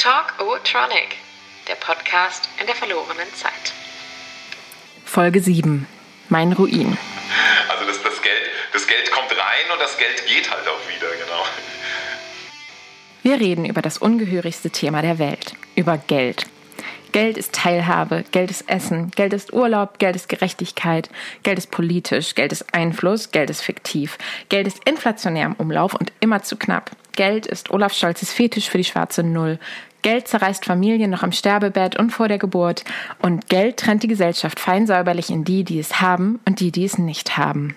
Talk O-Tronic, der Podcast in der verlorenen Zeit. Folge 7. Mein Ruin. Also das, das, Geld, das Geld kommt rein und das Geld geht halt auch wieder, genau. Wir reden über das ungehörigste Thema der Welt, über Geld. Geld ist Teilhabe, Geld ist Essen, Geld ist Urlaub, Geld ist Gerechtigkeit, Geld ist politisch, Geld ist Einfluss, Geld ist fiktiv, Geld ist inflationär im Umlauf und immer zu knapp. Geld ist Olaf Scholzes Fetisch für die schwarze Null. Geld zerreißt Familien noch am Sterbebett und vor der Geburt. Und Geld trennt die Gesellschaft fein säuberlich in die, die es haben und die, die es nicht haben.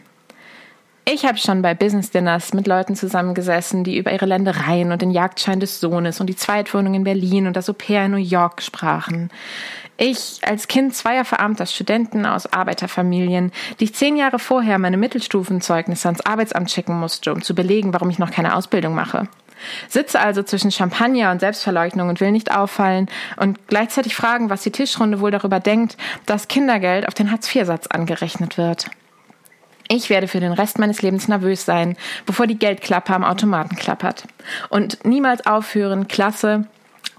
Ich habe schon bei Business Dinners mit Leuten zusammengesessen, die über ihre Ländereien und den Jagdschein des Sohnes und die Zweitwohnung in Berlin und das Au pair in New York sprachen. Ich, als Kind zweier verarmter Studenten aus Arbeiterfamilien, die ich zehn Jahre vorher meine Mittelstufenzeugnisse ans Arbeitsamt schicken musste, um zu belegen, warum ich noch keine Ausbildung mache. Sitze also zwischen Champagner und Selbstverleugnung und will nicht auffallen und gleichzeitig fragen, was die Tischrunde wohl darüber denkt, dass Kindergeld auf den Hartz-IV-Satz angerechnet wird. Ich werde für den Rest meines Lebens nervös sein, bevor die Geldklappe am Automaten klappert. Und niemals aufhören, Klasse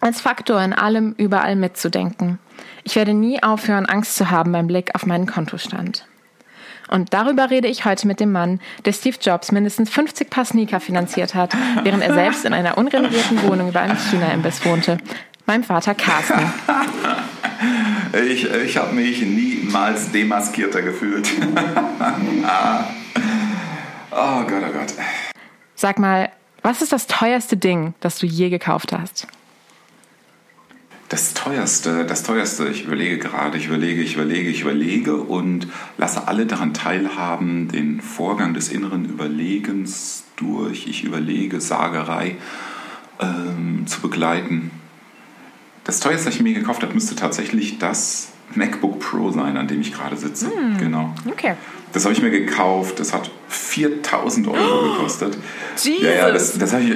als Faktor in allem überall mitzudenken. Ich werde nie aufhören, Angst zu haben beim Blick auf meinen Kontostand. Und darüber rede ich heute mit dem Mann, der Steve Jobs mindestens 50 Paar Sneaker finanziert hat, während er selbst in einer unrenovierten Wohnung über einem China-Imbiss wohnte. Mein Vater Carsten. Ich, ich habe mich niemals demaskierter gefühlt. oh Gott, oh Gott. Sag mal, was ist das teuerste Ding, das du je gekauft hast? Das teuerste, das teuerste, ich überlege gerade, ich überlege, ich überlege, ich überlege und lasse alle daran teilhaben, den Vorgang des inneren Überlegens durch, ich überlege, Sagerei ähm, zu begleiten. Das teuerste, was ich mir gekauft habe, müsste tatsächlich das MacBook Pro sein, an dem ich gerade sitze. Mm, genau. Okay. Das habe ich mir gekauft. Das hat 4000 Euro oh, gekostet. Jesus. Ja, ja, das, das habe ich.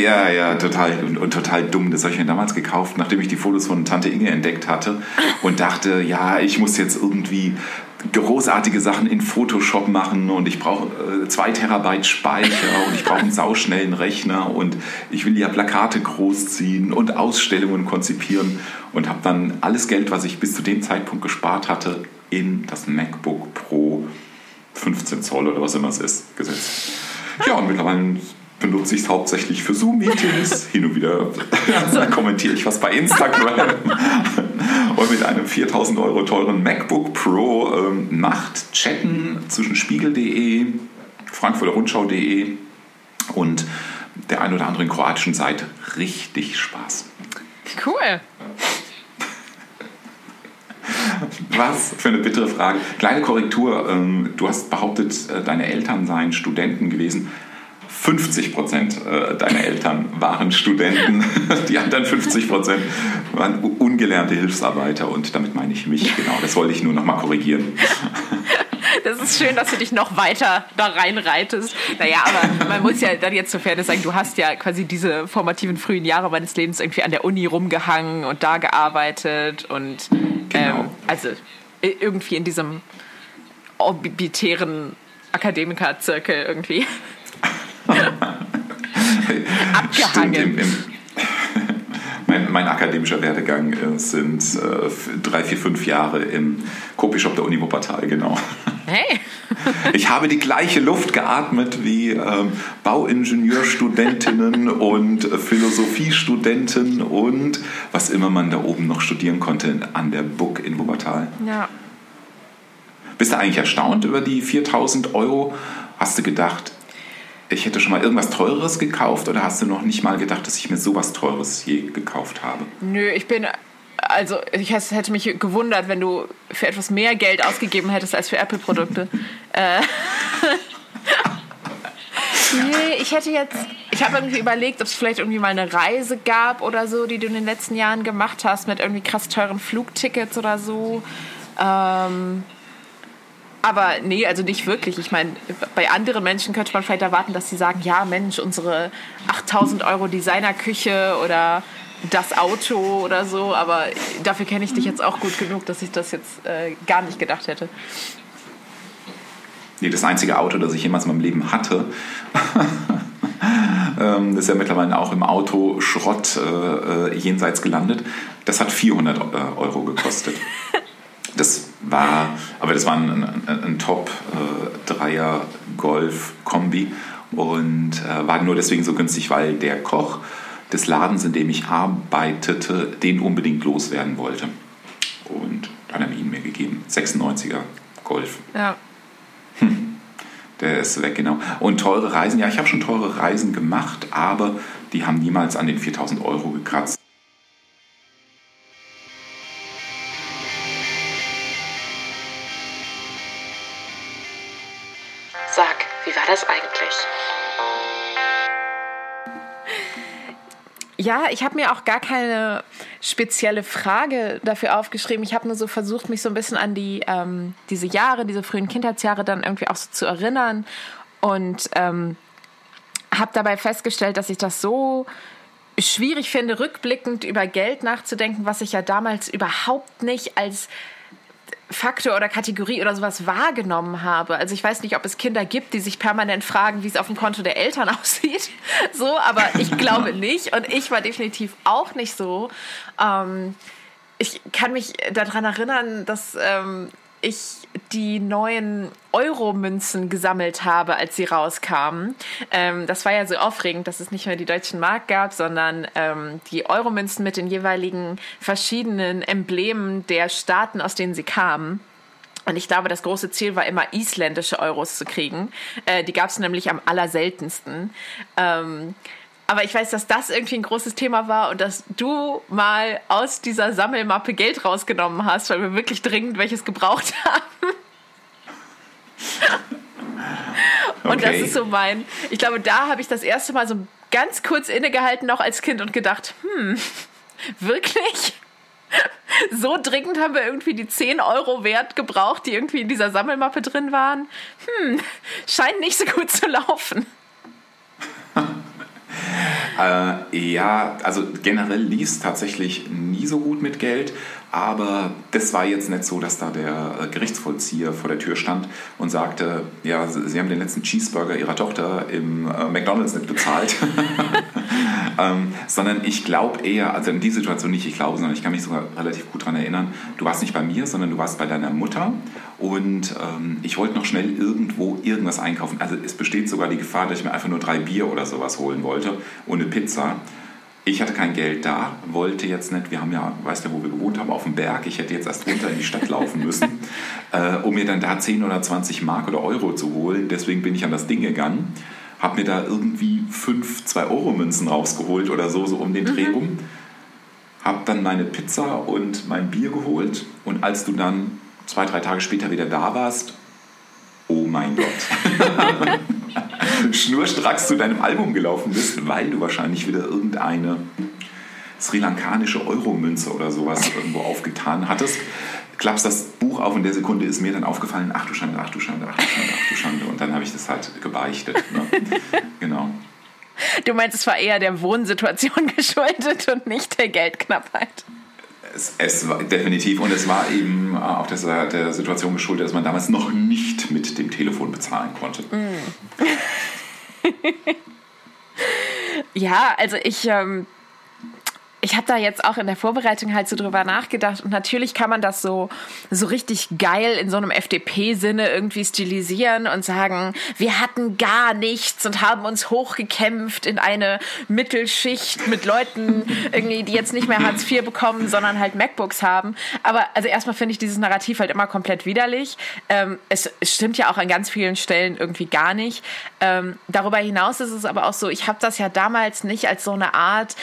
Ja, ja, total und, und, total dumm. Das habe ich mir damals gekauft, nachdem ich die Fotos von Tante Inge entdeckt hatte und dachte, ja, ich muss jetzt irgendwie großartige Sachen in Photoshop machen und ich brauche äh, zwei Terabyte Speicher und ich brauche einen sauschnellen Rechner und ich will ja Plakate großziehen und Ausstellungen konzipieren und habe dann alles Geld, was ich bis zu dem Zeitpunkt gespart hatte, in das MacBook Pro 15 Zoll oder was immer es ist, gesetzt. Ja, und mittlerweile benutze ich es hauptsächlich für Zoom-Meetings. Hin und wieder kommentiere ich was bei Instagram. und mit einem 4000 Euro teuren MacBook Pro ähm, macht Chatten zwischen spiegel.de, Frankfurter Rundschau.de und der ein oder anderen kroatischen Seite richtig Spaß. Cool. Was für eine bittere Frage. Kleine Korrektur. Ähm, du hast behauptet, äh, deine Eltern seien Studenten gewesen. 50 Prozent äh, deiner Eltern waren Studenten, die anderen 50 Prozent waren ungelernte Hilfsarbeiter und damit meine ich mich, genau, das wollte ich nur noch mal korrigieren. Das ist schön, dass du dich noch weiter da reinreitest. Naja, aber man muss ja dann jetzt zur Fairness sagen, du hast ja quasi diese formativen frühen Jahre meines Lebens irgendwie an der Uni rumgehangen und da gearbeitet und genau. ähm, also irgendwie in diesem orbitären Akademikerzirkel irgendwie. Abgehangen. Stimmt, im, im mein, mein, akademischer Werdegang äh, sind äh, drei, vier, fünf Jahre im Copyshop der Uni Wuppertal, genau. Hey! ich habe die gleiche Luft geatmet wie ähm, Bauingenieurstudentinnen und äh, Philosophiestudenten und was immer man da oben noch studieren konnte an der BUK in Wuppertal. Ja. Bist du eigentlich erstaunt über die 4000 Euro? Hast du gedacht, ich hätte schon mal irgendwas Teureres gekauft oder hast du noch nicht mal gedacht, dass ich mir sowas Teures je gekauft habe? Nö, ich bin. Also, ich hätte mich gewundert, wenn du für etwas mehr Geld ausgegeben hättest als für Apple-Produkte. äh. Nee, ich hätte jetzt. Ich habe irgendwie überlegt, ob es vielleicht irgendwie mal eine Reise gab oder so, die du in den letzten Jahren gemacht hast, mit irgendwie krass teuren Flugtickets oder so. Ähm, aber nee, also nicht wirklich. Ich meine, bei anderen Menschen könnte man vielleicht erwarten, dass sie sagen, ja Mensch, unsere 8000 Euro Designerküche oder das Auto oder so. Aber dafür kenne ich dich jetzt auch gut genug, dass ich das jetzt äh, gar nicht gedacht hätte. Nee, das einzige Auto, das ich jemals in meinem Leben hatte, Ähm, ist ja mittlerweile auch im Autoschrott äh, äh, jenseits gelandet. Das hat 400 äh, Euro gekostet. Das war, aber das war ein, ein, ein Top-Dreier-Golf-Kombi äh, und äh, war nur deswegen so günstig, weil der Koch des Ladens, in dem ich arbeitete, den unbedingt loswerden wollte. Und dann hat er ihn mir gegeben. 96er Golf. Ja. Hm. Der ist weg, genau. Und teure Reisen, ja, ich habe schon teure Reisen gemacht, aber die haben niemals an den 4000 Euro gekratzt. Ja, ich habe mir auch gar keine spezielle Frage dafür aufgeschrieben. Ich habe nur so versucht, mich so ein bisschen an die ähm, diese Jahre, diese frühen Kindheitsjahre dann irgendwie auch so zu erinnern und ähm, habe dabei festgestellt, dass ich das so schwierig finde, rückblickend über Geld nachzudenken, was ich ja damals überhaupt nicht als Faktor oder Kategorie oder sowas wahrgenommen habe. Also ich weiß nicht, ob es Kinder gibt, die sich permanent fragen, wie es auf dem Konto der Eltern aussieht. So, aber ich glaube nicht. Und ich war definitiv auch nicht so. Ähm, ich kann mich daran erinnern, dass ähm, ich die neuen Euro-Münzen gesammelt habe, als sie rauskamen. Ähm, das war ja so aufregend, dass es nicht mehr die deutschen Mark gab, sondern ähm, die Euro-Münzen mit den jeweiligen verschiedenen Emblemen der Staaten, aus denen sie kamen. Und ich glaube, das große Ziel war immer, isländische Euros zu kriegen. Äh, die gab es nämlich am allerseltensten. Ähm, aber ich weiß, dass das irgendwie ein großes Thema war und dass du mal aus dieser Sammelmappe Geld rausgenommen hast, weil wir wirklich dringend welches gebraucht haben. Und okay. das ist so mein. Ich glaube, da habe ich das erste Mal so ganz kurz innegehalten noch als Kind und gedacht, hm, wirklich? So dringend haben wir irgendwie die 10 Euro wert gebraucht, die irgendwie in dieser Sammelmappe drin waren. Hm, scheint nicht so gut zu laufen. Äh, ja, also generell lief es tatsächlich nie so gut mit Geld, aber das war jetzt nicht so, dass da der äh, Gerichtsvollzieher vor der Tür stand und sagte, ja, Sie haben den letzten Cheeseburger Ihrer Tochter im äh, McDonald's nicht bezahlt. ähm, sondern ich glaube eher, also in die Situation nicht ich glaube, sondern ich kann mich sogar relativ gut daran erinnern, du warst nicht bei mir, sondern du warst bei deiner Mutter und ähm, ich wollte noch schnell irgendwo irgendwas einkaufen. Also es besteht sogar die Gefahr, dass ich mir einfach nur drei Bier oder sowas holen wollte und eine Pizza. Ich hatte kein Geld da, wollte jetzt nicht, wir haben ja, weißt du, wo wir gewohnt haben, auf dem Berg. Ich hätte jetzt erst runter in die Stadt laufen müssen, äh, um mir dann da 10 oder 20 Mark oder Euro zu holen. Deswegen bin ich an das Ding gegangen, habe mir da irgendwie 5 2-Euro-Münzen rausgeholt oder so, so um den Dreh mhm. rum. Habe dann meine Pizza und mein Bier geholt und als du dann zwei, drei Tage später wieder da warst, oh mein Gott. schnurstracks zu deinem Album gelaufen bist, weil du wahrscheinlich wieder irgendeine sri lankanische Euromünze oder sowas irgendwo aufgetan hattest. Klappst das Buch auf und in der Sekunde ist mir dann aufgefallen, ach du Schande, ach du Schande, ach du Schande, ach du Schande. Und dann habe ich das halt gebeichtet. Ne? Genau. Du meinst, es war eher der Wohnsituation geschuldet und nicht der Geldknappheit. Es, es, war definitiv und es war eben auch der, der, Situation geschuldet, dass man damals noch nicht mit dem Telefon bezahlen konnte. Mm. ja, also ich ähm, ich habe da jetzt auch in der Vorbereitung halt so drüber nachgedacht und natürlich kann man das so so richtig geil in so einem FDP-Sinne irgendwie stilisieren und sagen, wir hatten gar nichts und haben uns hochgekämpft in eine Mittelschicht mit Leuten irgendwie, die jetzt nicht mehr Hartz IV bekommen, sondern halt MacBooks haben. Aber also erstmal finde ich dieses Narrativ halt immer komplett widerlich. Ähm, es, es, stimmt ja auch an ganz vielen Stellen irgendwie gar nicht. Ähm, darüber hinaus ist es aber auch so, ich habe das ja damals nicht als so eine Art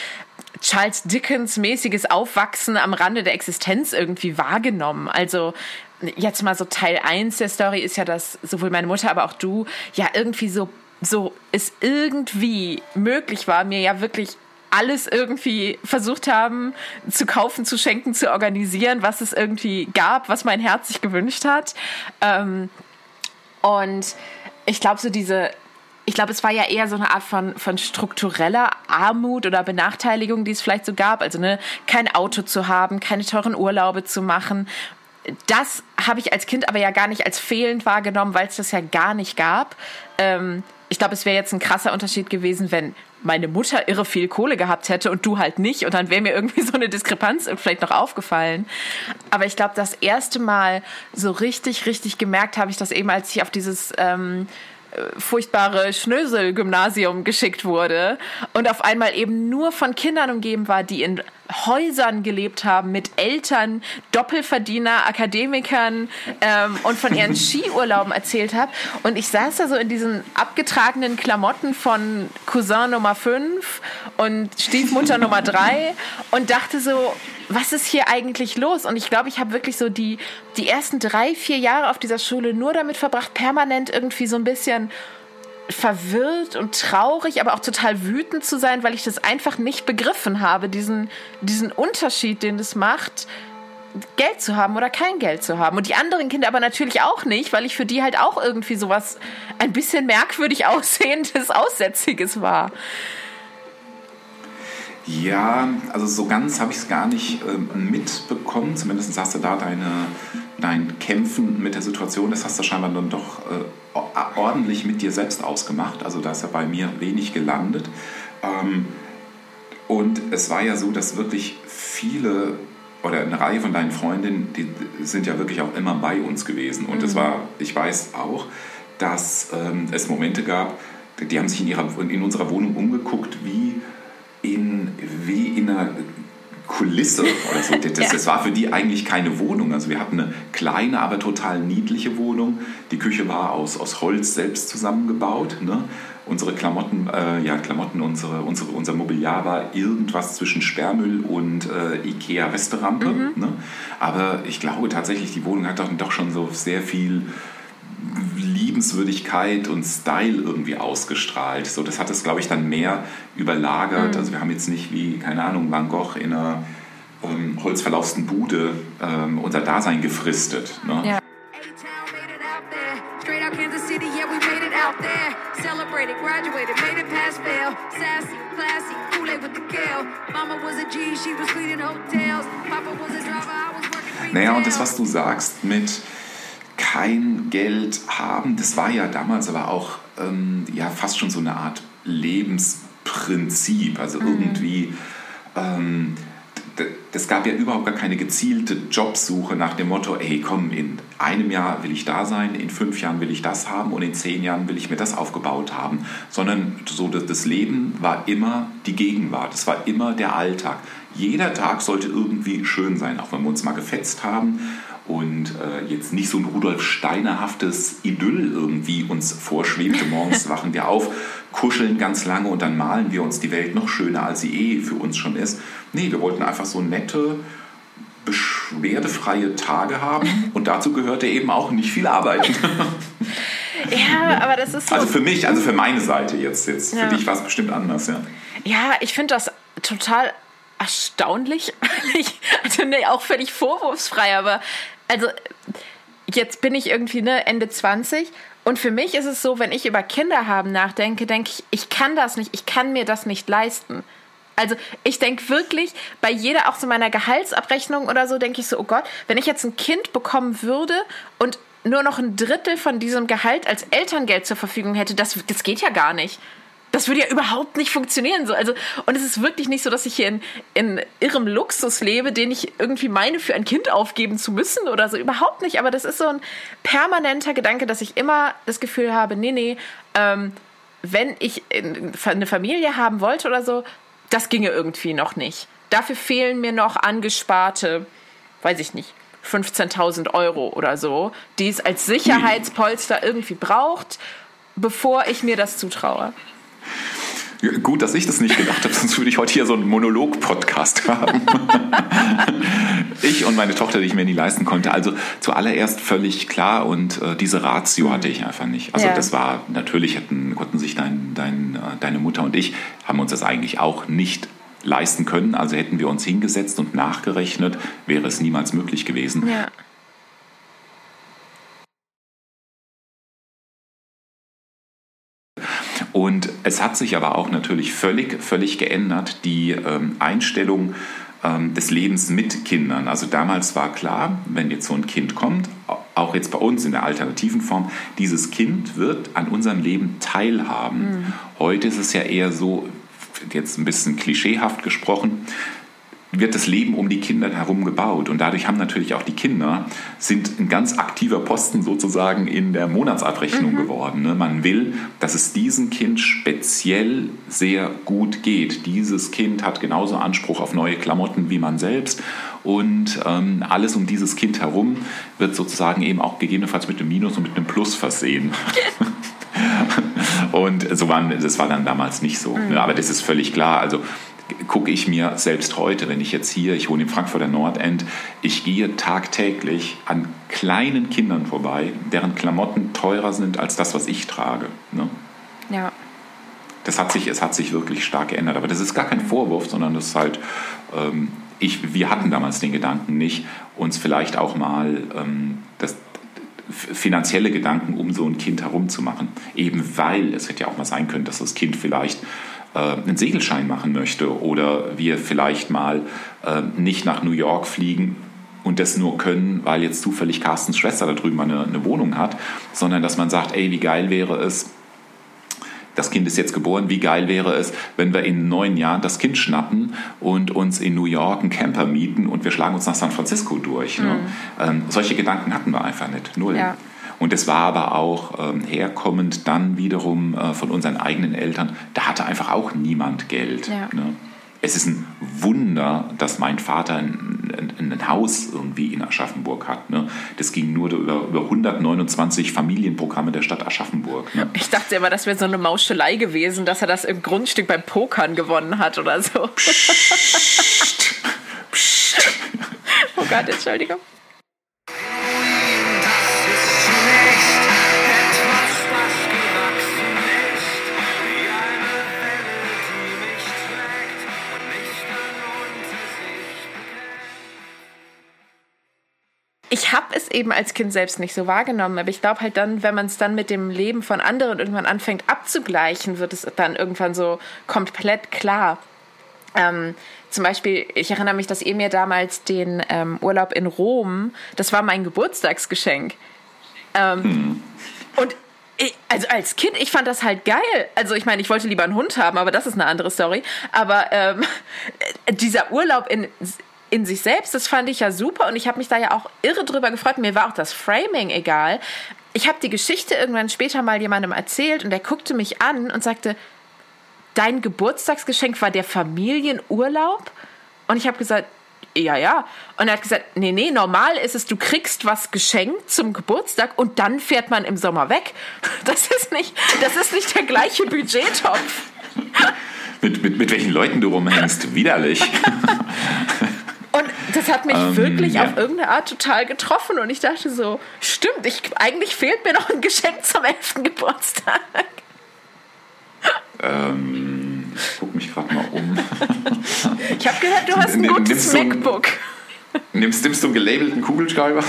Charles Dickens-mäßiges Aufwachsen am Rande der Existenz irgendwie wahrgenommen. Also jetzt mal so Teil 1 der Story ist ja, dass sowohl meine Mutter, aber auch du ja irgendwie so, so es irgendwie möglich war, mir ja wirklich alles irgendwie versucht haben zu kaufen, zu schenken, zu organisieren, was es irgendwie gab, was mein Herz sich gewünscht hat. Ähm, und ich glaube, so diese ich glaube, es war ja eher so eine Art von, von struktureller Armut oder Benachteiligung, die es vielleicht so gab. Also ne, kein Auto zu haben, keine teuren Urlaube zu machen. Das habe ich als Kind aber ja gar nicht als fehlend wahrgenommen, weil es das ja gar nicht gab. Ähm, ich glaube, es wäre jetzt ein krasser Unterschied gewesen, wenn meine Mutter irre viel Kohle gehabt hätte und du halt nicht. Und dann wäre mir irgendwie so eine Diskrepanz vielleicht noch aufgefallen. Aber ich glaube, das erste Mal so richtig, richtig gemerkt habe ich das eben, als ich auf dieses ähm, furchtbare Schnösel-Gymnasium geschickt wurde und auf einmal eben nur von Kindern umgeben war, die in Häusern gelebt haben mit Eltern, Doppelverdiener, Akademikern ähm, und von ihren Skiurlauben erzählt habe. Und ich saß da so in diesen abgetragenen Klamotten von Cousin Nummer 5 und Stiefmutter Nummer 3 und dachte so, was ist hier eigentlich los? Und ich glaube, ich habe wirklich so die, die ersten drei, vier Jahre auf dieser Schule nur damit verbracht, permanent irgendwie so ein bisschen verwirrt und traurig, aber auch total wütend zu sein, weil ich das einfach nicht begriffen habe, diesen, diesen Unterschied, den es macht, Geld zu haben oder kein Geld zu haben. Und die anderen Kinder aber natürlich auch nicht, weil ich für die halt auch irgendwie sowas ein bisschen merkwürdig aussehendes, Aussätziges war. Ja, also so ganz habe ich es gar nicht äh, mitbekommen. Zumindest hast du da deine, dein Kämpfen mit der Situation, das hast du scheinbar dann doch äh, ordentlich mit dir selbst ausgemacht. Also da ist ja bei mir wenig gelandet. Ähm, und es war ja so, dass wirklich viele oder eine Reihe von deinen Freundinnen, die sind ja wirklich auch immer bei uns gewesen. Und es mhm. war, ich weiß auch, dass ähm, es Momente gab, die haben sich in, ihrer, in unserer Wohnung umgeguckt, wie in, wie in einer Kulisse oder so. Das, ja. das, war für die eigentlich keine Wohnung. Also wir hatten eine kleine, aber total niedliche Wohnung. Die Küche war aus, aus Holz selbst zusammengebaut. Ne? Unsere Klamotten, äh, ja Klamotten, unsere, unsere, unser Mobiliar war irgendwas zwischen Sperrmüll und äh, Ikea Resterampe. Mhm. Ne? Aber ich glaube tatsächlich, die Wohnung hat doch, doch schon so sehr viel Liebenswürdigkeit und Style irgendwie ausgestrahlt. So, das hat es, glaube ich, dann mehr überlagert. Mhm. Also wir haben jetzt nicht wie, keine Ahnung, Van Gogh in einer ähm, holzverlausten Bude ähm, unser Dasein gefristet. Ne? Ja. Naja, und das, was du sagst mit kein Geld haben. Das war ja damals aber auch ähm, ja, fast schon so eine Art Lebensprinzip. Also mhm. irgendwie, ähm, das gab ja überhaupt gar keine gezielte Jobsuche nach dem Motto, ey komm, in einem Jahr will ich da sein, in fünf Jahren will ich das haben und in zehn Jahren will ich mir das aufgebaut haben. Sondern so das Leben war immer die Gegenwart, es war immer der Alltag. Jeder Tag sollte irgendwie schön sein, auch wenn wir uns mal gefetzt haben und äh, jetzt nicht so ein Rudolf Steinerhaftes Idyll irgendwie uns vorschwebte. Morgens wachen wir auf, kuscheln ganz lange und dann malen wir uns die Welt noch schöner, als sie eh für uns schon ist. Nee, wir wollten einfach so nette, beschwerdefreie Tage haben und dazu gehörte eben auch nicht viel Arbeit. Ja, aber das ist so. Also für mich, also für meine Seite jetzt. jetzt. Ja. Für dich war es bestimmt anders, ja. Ja, ich finde das total erstaunlich. also nee, auch völlig vorwurfsfrei, aber also jetzt bin ich irgendwie ne, Ende 20 und für mich ist es so, wenn ich über Kinder haben nachdenke, denke ich, ich kann das nicht, ich kann mir das nicht leisten. Also ich denke wirklich, bei jeder, auch so meiner Gehaltsabrechnung oder so, denke ich so, oh Gott, wenn ich jetzt ein Kind bekommen würde und nur noch ein Drittel von diesem Gehalt als Elterngeld zur Verfügung hätte, das, das geht ja gar nicht das würde ja überhaupt nicht funktionieren. So. Also, und es ist wirklich nicht so, dass ich hier in, in irrem Luxus lebe, den ich irgendwie meine, für ein Kind aufgeben zu müssen oder so. Überhaupt nicht. Aber das ist so ein permanenter Gedanke, dass ich immer das Gefühl habe, nee, nee, ähm, wenn ich eine Familie haben wollte oder so, das ginge irgendwie noch nicht. Dafür fehlen mir noch angesparte, weiß ich nicht, 15.000 Euro oder so, die es als Sicherheitspolster irgendwie braucht, bevor ich mir das zutraue. Gut, dass ich das nicht gedacht habe, sonst würde ich heute hier so einen Monolog-Podcast haben. ich und meine Tochter, die ich mir nie leisten konnte. Also zuallererst völlig klar und äh, diese Ratio hatte ich einfach nicht. Also ja. das war, natürlich hatten, konnten sich dein, dein, äh, deine Mutter und ich, haben uns das eigentlich auch nicht leisten können. Also hätten wir uns hingesetzt und nachgerechnet, wäre es niemals möglich gewesen. Ja. Und es hat sich aber auch natürlich völlig, völlig geändert, die ähm, Einstellung ähm, des Lebens mit Kindern. Also damals war klar, wenn jetzt so ein Kind kommt, auch jetzt bei uns in der alternativen Form, dieses Kind wird an unserem Leben teilhaben. Mhm. Heute ist es ja eher so, jetzt ein bisschen klischeehaft gesprochen, wird das Leben um die Kinder herum gebaut. Und dadurch haben natürlich auch die Kinder, sind ein ganz aktiver Posten sozusagen in der Monatsabrechnung mhm. geworden. Ne? Man will, dass es diesem Kind speziell sehr gut geht. Dieses Kind hat genauso Anspruch auf neue Klamotten wie man selbst. Und ähm, alles um dieses Kind herum wird sozusagen eben auch gegebenenfalls mit einem Minus und mit einem Plus versehen. und so waren, das war dann damals nicht so. Mhm. Ne? Aber das ist völlig klar. Also gucke ich mir selbst heute, wenn ich jetzt hier, ich wohne im Frankfurter Nordend, ich gehe tagtäglich an kleinen Kindern vorbei, deren Klamotten teurer sind als das, was ich trage. Ne? Ja. Das hat sich, es hat sich wirklich stark geändert. Aber das ist gar kein Vorwurf, sondern das ist halt, ähm, ich, wir hatten damals den Gedanken nicht, uns vielleicht auch mal ähm, das, finanzielle Gedanken um so ein Kind herumzumachen. Eben weil es hätte ja auch mal sein können, dass das Kind vielleicht einen Segelschein machen möchte oder wir vielleicht mal äh, nicht nach New York fliegen und das nur können, weil jetzt zufällig Carstens Schwester da drüben eine, eine Wohnung hat, sondern dass man sagt, ey, wie geil wäre es, das Kind ist jetzt geboren, wie geil wäre es, wenn wir in neun Jahren das Kind schnappen und uns in New York einen Camper mieten und wir schlagen uns nach San Francisco durch. Ne? Mhm. Ähm, solche Gedanken hatten wir einfach nicht, null. Ja. Und es war aber auch ähm, herkommend dann wiederum äh, von unseren eigenen Eltern, da hatte einfach auch niemand Geld. Ja. Ne? Es ist ein Wunder, dass mein Vater ein, ein, ein Haus irgendwie in Aschaffenburg hat. Ne? Das ging nur über, über 129 Familienprogramme der Stadt Aschaffenburg. Ne? Ich dachte immer, das wäre so eine Mauschelei gewesen, dass er das im Grundstück beim Pokern gewonnen hat oder so. Psst. Psst. oh Gott, Entschuldigung. Ich habe es eben als Kind selbst nicht so wahrgenommen, aber ich glaube halt dann, wenn man es dann mit dem Leben von anderen irgendwann anfängt abzugleichen, wird es dann irgendwann so komplett klar. Ähm, zum Beispiel, ich erinnere mich, dass ihr mir damals den ähm, Urlaub in Rom, das war mein Geburtstagsgeschenk. Ähm, hm. Und ich, also als Kind, ich fand das halt geil. Also ich meine, ich wollte lieber einen Hund haben, aber das ist eine andere Story. Aber ähm, dieser Urlaub in in sich selbst, das fand ich ja super und ich habe mich da ja auch irre drüber gefreut. Mir war auch das Framing egal. Ich habe die Geschichte irgendwann später mal jemandem erzählt und der guckte mich an und sagte, dein Geburtstagsgeschenk war der Familienurlaub? Und ich habe gesagt, ja, ja. Und er hat gesagt, nee, nee, normal ist es, du kriegst was geschenkt zum Geburtstag und dann fährt man im Sommer weg. Das ist nicht, das ist nicht der gleiche Budgettopf. mit, mit, mit welchen Leuten du rumhängst, widerlich. Und das hat mich ähm, wirklich ja. auf irgendeine Art total getroffen. Und ich dachte so, stimmt, ich, eigentlich fehlt mir noch ein Geschenk zum 11. Geburtstag. Ähm, ich gucke mich gerade mal um. ich habe gehört, du hast ein gutes nimmst MacBook. Du, nimmst, nimmst du einen gelabelten Kugelschreiber?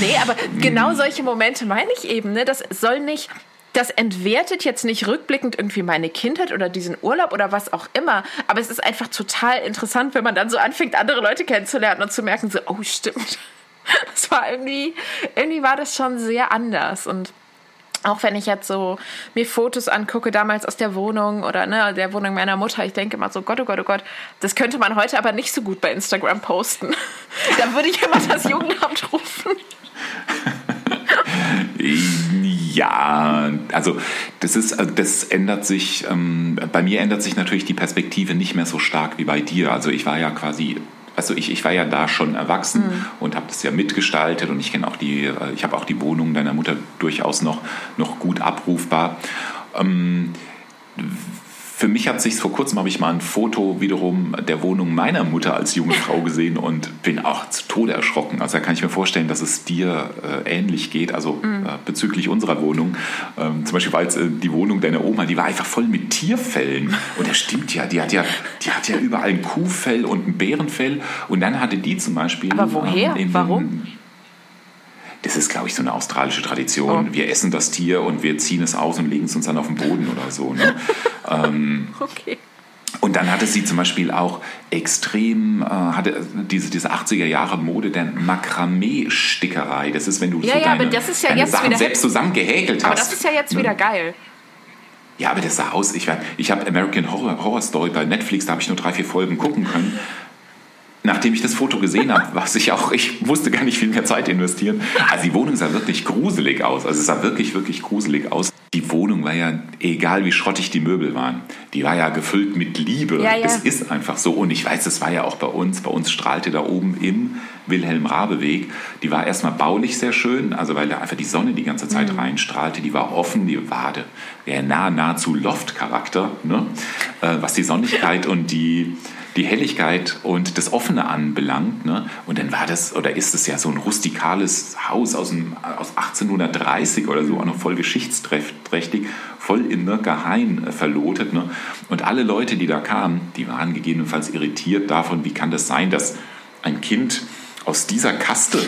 nee, aber genau solche Momente meine ich eben. Ne? Das soll nicht das entwertet jetzt nicht rückblickend irgendwie meine Kindheit oder diesen Urlaub oder was auch immer, aber es ist einfach total interessant, wenn man dann so anfängt, andere Leute kennenzulernen und zu merken, so, oh, stimmt. Das war irgendwie, irgendwie war das schon sehr anders und auch wenn ich jetzt so mir Fotos angucke, damals aus der Wohnung oder ne, der Wohnung meiner Mutter, ich denke immer so, Gott, oh Gott, oh Gott, das könnte man heute aber nicht so gut bei Instagram posten. da würde ich immer das Jugendamt rufen. Ja, also das ist, also das ändert sich, ähm, bei mir ändert sich natürlich die Perspektive nicht mehr so stark wie bei dir. Also ich war ja quasi also ich, ich war ja da schon erwachsen mhm. und habe das ja mitgestaltet und ich kenne auch die, äh, ich habe auch die Wohnung deiner Mutter durchaus noch, noch gut abrufbar. Ähm, für mich hat sich vor kurzem habe ich mal ein Foto wiederum der Wohnung meiner Mutter als junge Frau gesehen und bin auch zu Tode erschrocken. Also da kann ich mir vorstellen, dass es dir äh, ähnlich geht. Also mhm. äh, bezüglich unserer Wohnung. Ähm, zum Beispiel war jetzt äh, die Wohnung deiner Oma, die war einfach voll mit Tierfällen. Und das stimmt ja. Die hat ja, die hat ja überall ein Kuhfell und ein Bärenfell. Und dann hatte die zum Beispiel. Aber woher? Ähm, Warum? Das ist, glaube ich, so eine australische Tradition. Oh. Wir essen das Tier und wir ziehen es aus und legen es uns dann auf den Boden oder so. Ne? ähm, okay. Und dann hatte sie zum Beispiel auch extrem, äh, hatte diese, diese 80er Jahre Mode der Makramee-Stickerei. Das ist, wenn du ja, so ja, deine, aber das ist ja deine jetzt Sachen selbst zusammengehäkelt hast. Aber das ist ja jetzt Ne? wieder geil. Ja, aber das sah aus. Ich, ich habe American Horror, Horror Story bei Netflix, da habe ich nur drei, vier Folgen gucken können. Nachdem ich das Foto gesehen habe, was ich auch, ich musste gar nicht viel mehr Zeit investieren. Also die Wohnung sah wirklich gruselig aus. Also es sah wirklich, wirklich gruselig aus. Die Wohnung war ja, egal wie schrottig die Möbel waren, die war ja gefüllt mit Liebe. Ja, ja. Es ist einfach so. Und ich weiß, das war ja auch bei uns. Bei uns strahlte da oben im Wilhelm-Rabe-Weg. Die war erstmal baulich sehr schön, also weil da einfach die Sonne die ganze Mhm. Zeit reinstrahlte. Die war offen, die der der nah, nahezu Loft-Charakter, ne? äh, was die Sonnigkeit und die, die Helligkeit und das Offene anbelangt. Ne? Und dann war das, oder ist es ja so ein rustikales Haus aus, dem, aus 1830 oder so, auch noch voll geschichtsträchtig, voll in ne, Geheim äh, verlotet. Ne? Und alle Leute, die da kamen, die waren gegebenenfalls irritiert davon, wie kann das sein, dass ein Kind aus dieser Kaste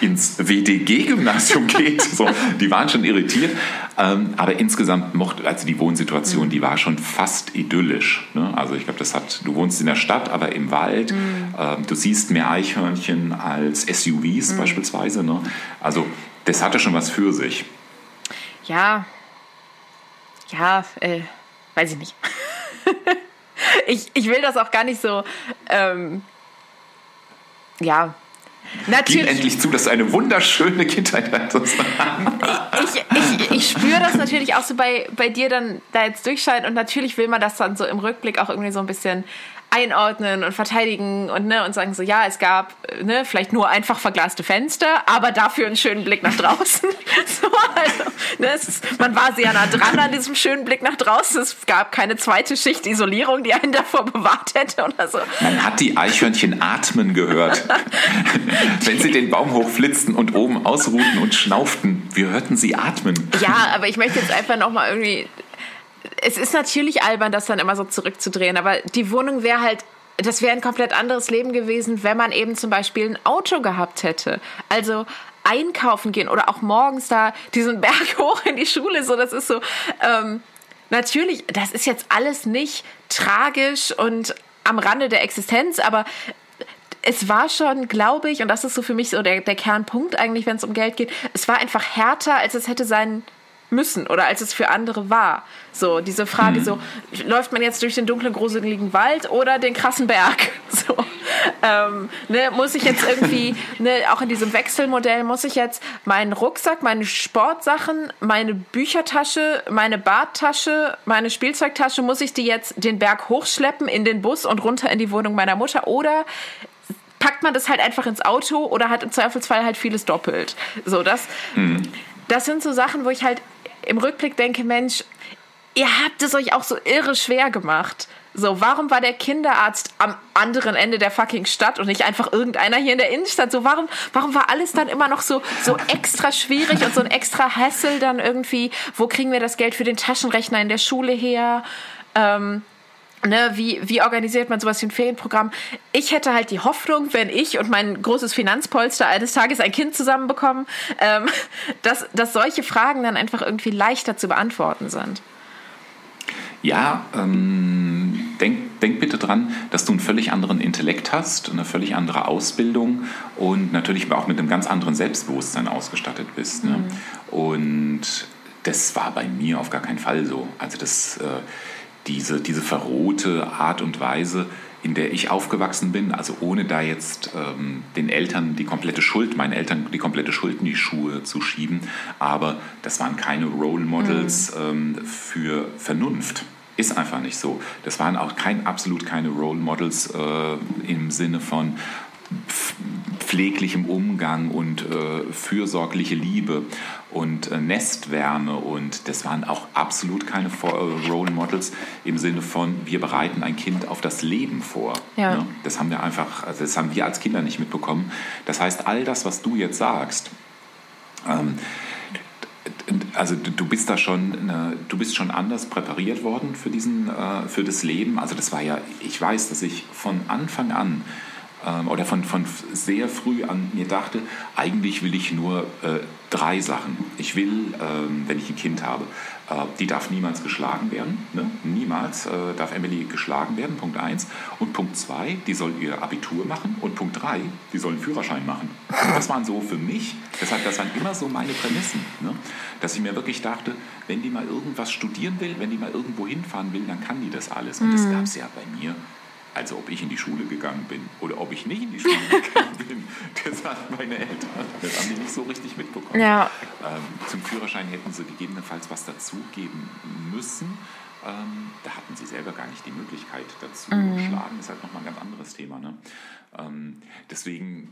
ins WDG-Gymnasium geht. So, die waren schon irritiert. Ähm, aber insgesamt mochte, also die Wohnsituation, die war schon fast idyllisch. Ne? Also ich glaube, das hat, du wohnst in der Stadt, aber im Wald. Ähm, du siehst mehr Eichhörnchen als SUVs beispielsweise. Ne? Also das hatte schon was für sich. Ja. Ja, äh, weiß ich nicht. ich, ich will das auch gar nicht so. Ähm, ja. Gib Natürlich. endlich zu, dass du eine wunderschöne Kindheit hattest. ich, ich, ich spüre das natürlich auch so bei, bei dir dann da jetzt durchscheinen und natürlich will man das dann so im Rückblick auch irgendwie so ein bisschen einordnen und verteidigen und ne und sagen so ja es gab ne vielleicht nur einfach verglaste Fenster aber dafür einen schönen Blick nach draußen so, also, ne, ist, man war sehr nah dran an diesem schönen Blick nach draußen es gab keine zweite Schicht Isolierung die einen davor bewahrt hätte oder so Man hat die Eichhörnchen atmen gehört. Wenn sie den Baum hochflitzten und oben ausruhten und schnauften, wir hörten sie atmen. Ja, aber ich möchte jetzt einfach nochmal irgendwie. Es ist natürlich albern, das dann immer so zurückzudrehen, aber die Wohnung wäre halt. Das wäre ein komplett anderes Leben gewesen, wenn man eben zum Beispiel ein Auto gehabt hätte. Also einkaufen gehen oder auch morgens da diesen Berg hoch in die Schule. So, das ist so. Ähm, natürlich, das ist jetzt alles nicht tragisch und am Rande der Existenz, aber es war schon, glaube ich, und das ist so für mich so der, der Kernpunkt eigentlich, wenn es um Geld geht, es war einfach härter, als es hätte sein müssen oder als es für andere war. So, diese Frage so, läuft man jetzt durch den dunklen, gruseligen Wald oder den krassen Berg? So, ähm, ne, muss ich jetzt irgendwie, ne, auch in diesem Wechselmodell, muss ich jetzt meinen Rucksack, meine Sportsachen, meine Büchertasche, meine Badtasche, meine Spielzeugtasche, muss ich die jetzt den Berg hochschleppen in den Bus und runter in die Wohnung meiner Mutter oder packt man das halt einfach ins Auto oder hat im Zweifelsfall halt vieles doppelt. So, das, das sind so Sachen, wo ich halt im Rückblick denke, Mensch, ihr habt es euch auch so irre schwer gemacht. So, warum war der Kinderarzt am anderen Ende der fucking Stadt und nicht einfach irgendeiner hier in der Innenstadt? So, warum, warum war alles dann immer noch so, so extra schwierig und so ein extra Hassel dann irgendwie? Wo kriegen wir das Geld für den Taschenrechner in der Schule her? Ähm, Ne, wie, wie organisiert man sowas wie ein Ferienprogramm? Ich hätte halt die Hoffnung, wenn ich und mein großes Finanzpolster eines Tages ein Kind zusammenbekommen, ähm, dass, dass solche Fragen dann einfach irgendwie leichter zu beantworten sind. Ja, ähm, denk, denk bitte dran, dass du einen völlig anderen Intellekt hast, eine völlig andere Ausbildung und natürlich auch mit einem ganz anderen Selbstbewusstsein ausgestattet bist. Ne? Und das war bei mir auf gar keinen Fall so. Also das, äh, diese, diese verrohte Art und Weise, in der ich aufgewachsen bin, also ohne da jetzt ähm, den Eltern die komplette Schuld, meinen Eltern die komplette Schuld in die Schuhe zu schieben, aber das waren keine Role Models ähm, für Vernunft. Ist einfach nicht so. Das waren auch kein, absolut keine Role Models äh, im Sinne von pfleglichem Umgang und äh, fürsorgliche Liebe und äh, Nestwärme und das waren auch absolut keine vor äh, Role Models im Sinne von wir bereiten ein Kind auf das Leben vor. Ja. Ne? Das haben wir einfach, also das haben wir als Kinder nicht mitbekommen. Das heißt, all das, was du jetzt sagst, ähm, also du, bist da schon, äh, du bist schon anders präpariert worden für diesen, äh, für das Leben. Also das war ja, ich weiß, dass ich von Anfang an ähm, oder von, von sehr früh an mir dachte, eigentlich will ich nur äh, drei Sachen. Ich will, ähm, wenn ich ein Kind habe, äh, die darf niemals geschlagen werden. Ne? Niemals äh, darf Emily geschlagen werden, Punkt eins. Und Punkt zwei, die soll ihr Abitur machen. Und Punkt drei, die soll einen Führerschein machen. Das waren so für mich, deshalb, das waren immer so meine Prämissen. Ne? Dass ich mir wirklich dachte, wenn die mal irgendwas studieren will, wenn die mal irgendwo hinfahren will, dann kann die das alles. Und das mhm. gab es ja bei mir also ob ich in die Schule gegangen bin oder ob ich nicht in die Schule gegangen bin, das haben meine Eltern, das haben die nicht so richtig mitbekommen. Ja. Ähm, zum Führerschein hätten sie gegebenenfalls was dazugeben müssen. Ähm, da hatten sie selber gar nicht die Möglichkeit dazu. Mhm. Schlagen ist halt nochmal ein ganz anderes Thema. Ne? Ähm, deswegen,